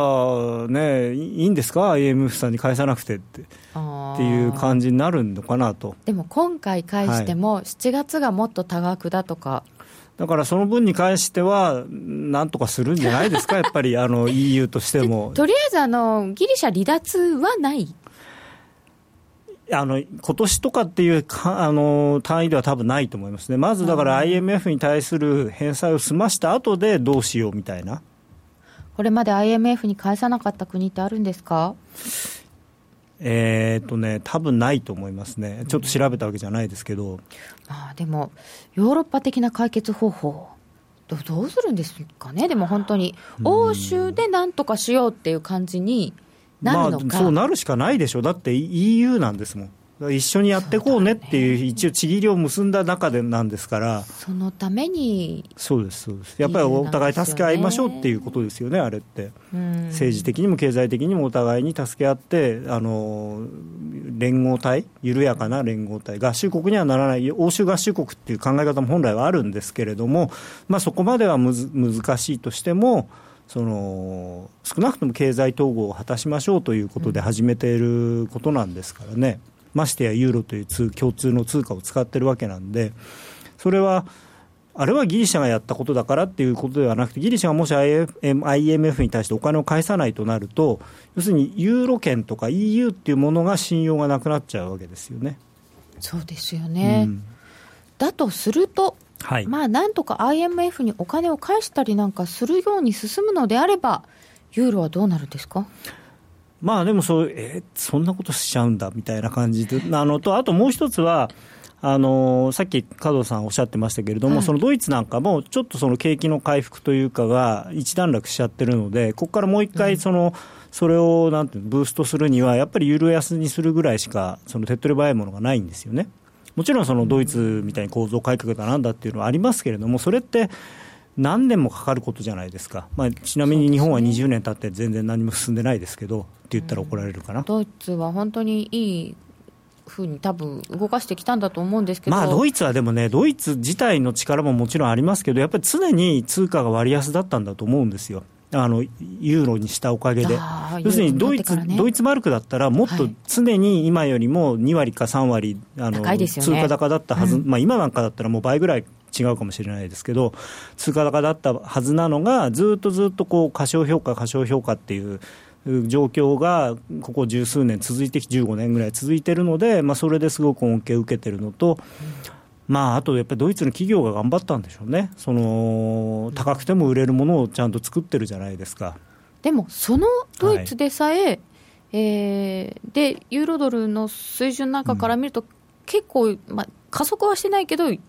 ね、いいんですか、IMF さんに返さなくてって。っていう感じになるのかなと。でも今回返しても、7月がもっと多額だとか。だからその分に関しては、なんとかするんじゃないですか、やっぱりあの EU としても。とりあえずあの、ギリシャ離脱はないあの今年とかっていうかあの単位では多分ないと思いますね、まずだから IMF に対する返済を済ました後でどうしようみたいな。これまで IMF に返さなかった国ってあるんですか？えー、っとね、多分ないと思いますね、ちょっと調べたわけじゃないですけど。あでも、ヨーロッパ的な解決方法、どどうするんですかね、でも本当に、欧州でなんとかしようっていう感じになるのか、まあ、そうなるしかないでしょ、だって EU なんですもん。一緒にやっていこうねっていう、一応、ちぎりを結んだ中でなんですから、そのために。そうです、そうです、やっぱりお互い助け合いましょうっていうことですよね、あれって、政治的にも経済的にもお互いに助け合って、あの連合体、緩やかな連合体、合衆国にはならない、欧州合衆国っていう考え方も本来はあるんですけれども、まあ、そこまではむず難しいとしても、その少なくとも経済統合を果たしましょうということで始めていることなんですからね、ましてやユーロという通共通の通貨を使ってるわけなんで、それは、あれはギリシャがやったことだからっていうことではなくて、ギリシャがもし IMF に対してお金を返さないとなると、要するにユーロ圏とか EU っていうものが信用がなくなっちゃうわけですよね。そうですよね、うん、だとすると、はい、まあなんとか IMF にお金を返したりなんかするように進むのであれば、ユーロはどうなるんですか？まあでもそう、えー、そんなことしちゃうんだみたいな感じで、あのとあともう一つは、あのさっき加藤さんおっしゃってましたけれども、はい、そのドイツなんかも、ちょっとその景気の回復というかが一段落しちゃってるので、ここからもう一回その、うん、それをなんてブーストするには、やっぱりユーロ安にするぐらいしか、その手っ取り早いものがないんですよね。もちろんそのドイツみたいに構造改革だなんだっていうのはありますけれども、それって何年もかかることじゃないですか、まあ、ちなみに日本は20年経って全然何も進んでないですけど、って言ったら怒られるかな、ドイツは本当にいいふうに多分動かしてきたんだと思うんですけど、まあ、ドイツはでもね、ドイツ自体の力ももちろんありますけど、やっぱり常に通貨が割安だったんだと思うんですよ。あのユーロにしたおかげで、要するにドイツ、ね、ドイツマルクだったら、もっと常に今よりも2割か3割、あの、ね、通貨高だったはず、うん、まあ、今なんかだったらもう倍ぐらい違うかもしれないですけど、通貨高だったはずなのが、ずっとずっとこう過小評価、過小評価っていう。状況がここ十数年続いてき15年ぐらい続いてるので、まあ、それですごく恩恵を受けてるのと、まあ、あとやっぱりドイツの企業が頑張ったんでしょうね、その高くても売れるものをちゃんと作ってるじゃないですか。でも、そのドイツでさえ、はい、えー、でユーロドルの水準なんかから見ると、うん、結構、まあ、加速はしてないけど、ユ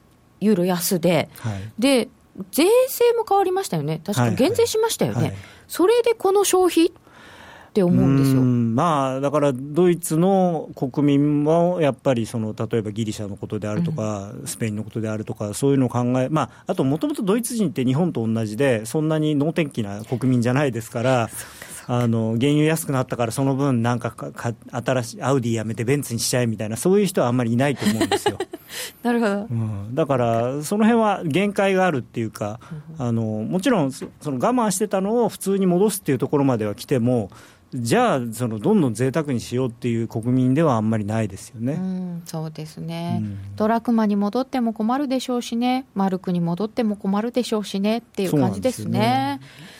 ーロ安で、はい、で税制も変わりましたよね、確か減税しましたよね、はい。はい、それでこの消費って思うんですよ。まあ、だからドイツの国民もやっぱりその例えばギリシャのことであるとか、うん、スペインのことであるとか、そういうのを考え、まあ、あともともとドイツ人って日本と同じで、そんなに能天気な国民じゃないですから。あの原油安くなったからその分なんかか新しいアウディやめてベンツにしちゃえみたいなそういう人はあんまりいないと思うんですよ。[LAUGHS] なるほど、うん、だからその辺は限界があるっていうか、あのもちろんその我慢してたのを普通に戻すっていうところまでは来てもじゃあそのどんどん贅沢にしようっていう国民ではあんまりないですよね、うん、そうですね、うん、ドラクマに戻っても困るでしょうしね。マルクに戻っても困るでしょうしねっていう感じですね、ね、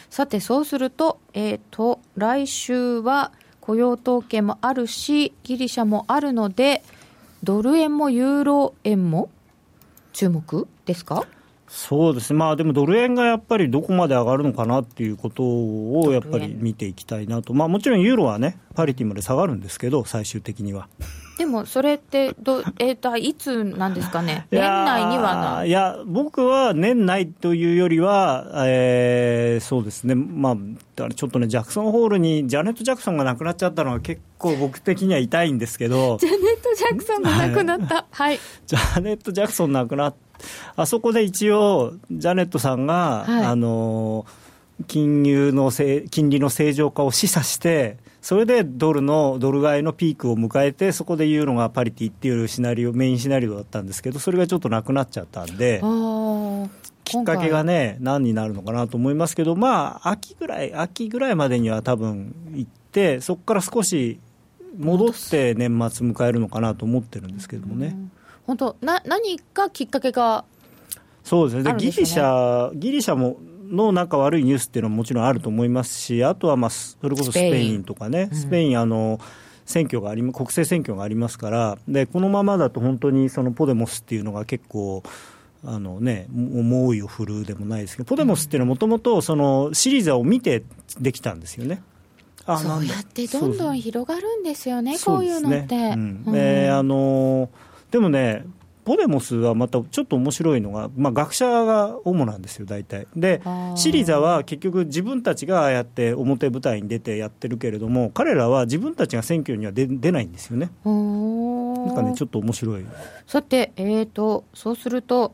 さてそうすると,、えーと、来週は雇用統計もあるしギリシャもあるのでドル円もユーロ円も注目ですか？そうですね、まあ、でもドル円がやっぱりどこまで上がるのかなっていうことをやっぱり見ていきたいなと、まあ、もちろんユーロはね、パリティまで下がるんですけど、最終的には。でもそれってど、えー、いつなんですかね、年内にはないや、僕は年内というよりは、えー、そうですね、まあ、ちょっとね、ジャクソンホールにジャネット・ジャクソンが亡くなっちゃったのは、結構僕的には痛いんですけど、ジャネット・ジャクソンが亡くなった、はい、ジャネット・ジャクソン亡くなって、あそこで一応、ジャネットさんが、はい、あの金融のせ金利の正常化を示唆して、それでドルのドル買いのピークを迎えて、そこでユーロがパリティっていうシナリオ、メインシナリオだったんですけど、それがちょっとなくなっちゃったんで。きっかけがね、何になるのかなと思いますけど、まあ、秋ぐらい、秋ぐらいまでには多分行って、そこから少し戻って年末迎えるのかなと思ってるんですけどもね。本当な、何かきっかけがそうですね、でギリシャ、ギリシャもの仲悪いニュースっていうのはもちろんあると思いますし、あとはまあそれこそスペインとかね、スペイン、あの選挙があり国政選挙がありますからで、このままだと本当にそのポデモスっていうのが結構、あのね、猛威を振るうでもないですけど、ポデモスっていうのはもともとシリーザを見てできたんですよね。あそうやってどんどん広がるんですよね、こういうのって。うん。えー、あのでもね、ポデモスはまたちょっと面白いのが、まあ、学者が主なんですよ、大体。で、シリザは結局、自分たちがああやって表舞台に出てやってるけれども、彼らは自分たちが選挙には出出ないんですよね。なんかね、ちょっと面白い。さて、えーと、そうすると、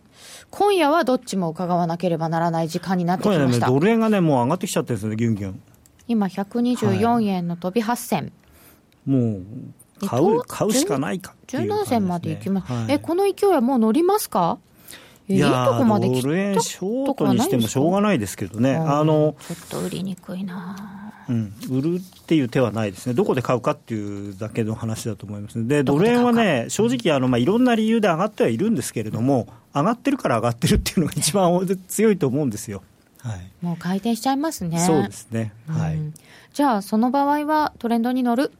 今夜はどっちも伺わなければならない時間になってきました。ね、ドル円がね、もう上がってきちゃってるんですよね、ギュンギュン。今、124円の飛び8銭。はい、もう買う買うしかないかっていう、ね、17銭までいきます、はい、えこの勢いはもう乗りますか？いとこまでドル円ショートにしてもしょうがないですけどね、あのちょっと売りにくいな、うん、売るっていう手はないですね、どこで買うかっていうだけの話だと思います、でドル円はね、正直あの、まあ、いろんな理由で上がってはいるんですけれども、上がってるから上がってるっていうのが一番強いと思うんですよ。はい、もう回転しちゃいますね。そうですね。はい。じゃあその場合はトレンドに乗る？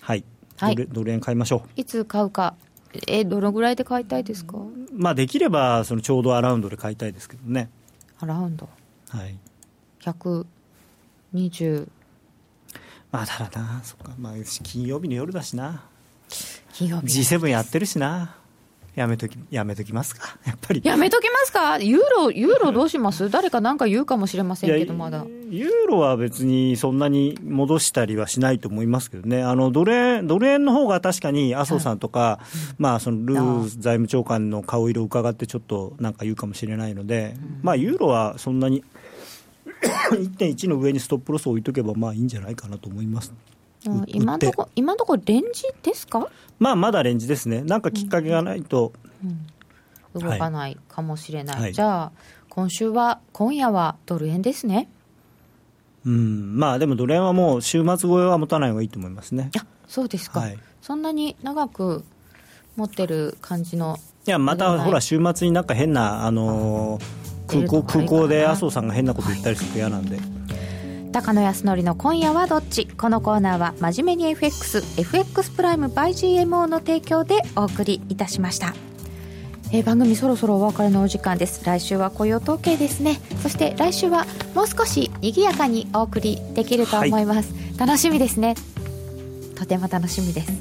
はい。はい、ドル円買いましょう？いつ買うか。えどのぐらいで買いたいですか、まあ、できればそのちょうどアラウンドで買いたいですけどね。アラウンド？はい。120まあただな。そっか、まあ、金曜日の夜だしな。金曜日 G7 やってるしなやめとき、やめときますか、[LAUGHS] やっぱり。やめときますか、ユーロ、ユーロどうします？誰か何か言うかもしれませんけど、まだ。ユーロは別にそんなに戻したりはしないと思いますけどね、あのドル円ドル円の方が確かに麻生さんとか、はい、まあ、そのルー財務長官の顔色を伺って、ちょっとなんか言うかもしれないので、うん、まあ、ユーロはそんなに [COUGHS] 1.1の上にストップロスを置いとけば、まあいいんじゃないかなと思います。今のとこ今のところレンジですか？まあまだレンジですね。なんかきっかけがないと、うん。うん、動かないかもしれない、はい、じゃあ今週は今夜はドル円ですね。うん。まあでもドル円はもう週末超えは持たない方がいいと思いますね。あそうですか、はい、そんなに長く持ってる感じのいやまたほら週末になんか変なあのー、空港空港で麻生さんが変なこと言ったりすると嫌なんで高野康則の今夜はどっち？このコーナーは真面目に FXFX プライム by GMO の提供でお送りいたしました。えー、番組そろそろお別れのお時間です。来週は雇用統計ですね。そして来週はもう少し賑やかにお送りできると思います、はい、楽しみですねとても楽しみです、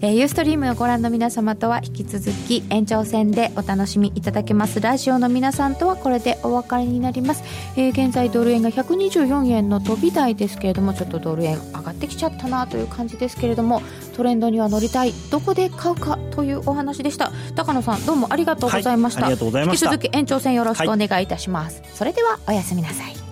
えー、ユーストリームをご覧の皆様とは引き続き延長戦でお楽しみいただけます。ラジオの皆さんとはこれでお別れになります、えー、現在ドル円が124円の飛び台ですけれどもちょっとドル円上がってきちゃったなという感じですけれどもトレンドには乗りたい。どこで買うかというお話でした。高野さんどうもありがとうございました、はい、引き続き延長戦よろしくお願いいたします、はい、それではおやすみなさい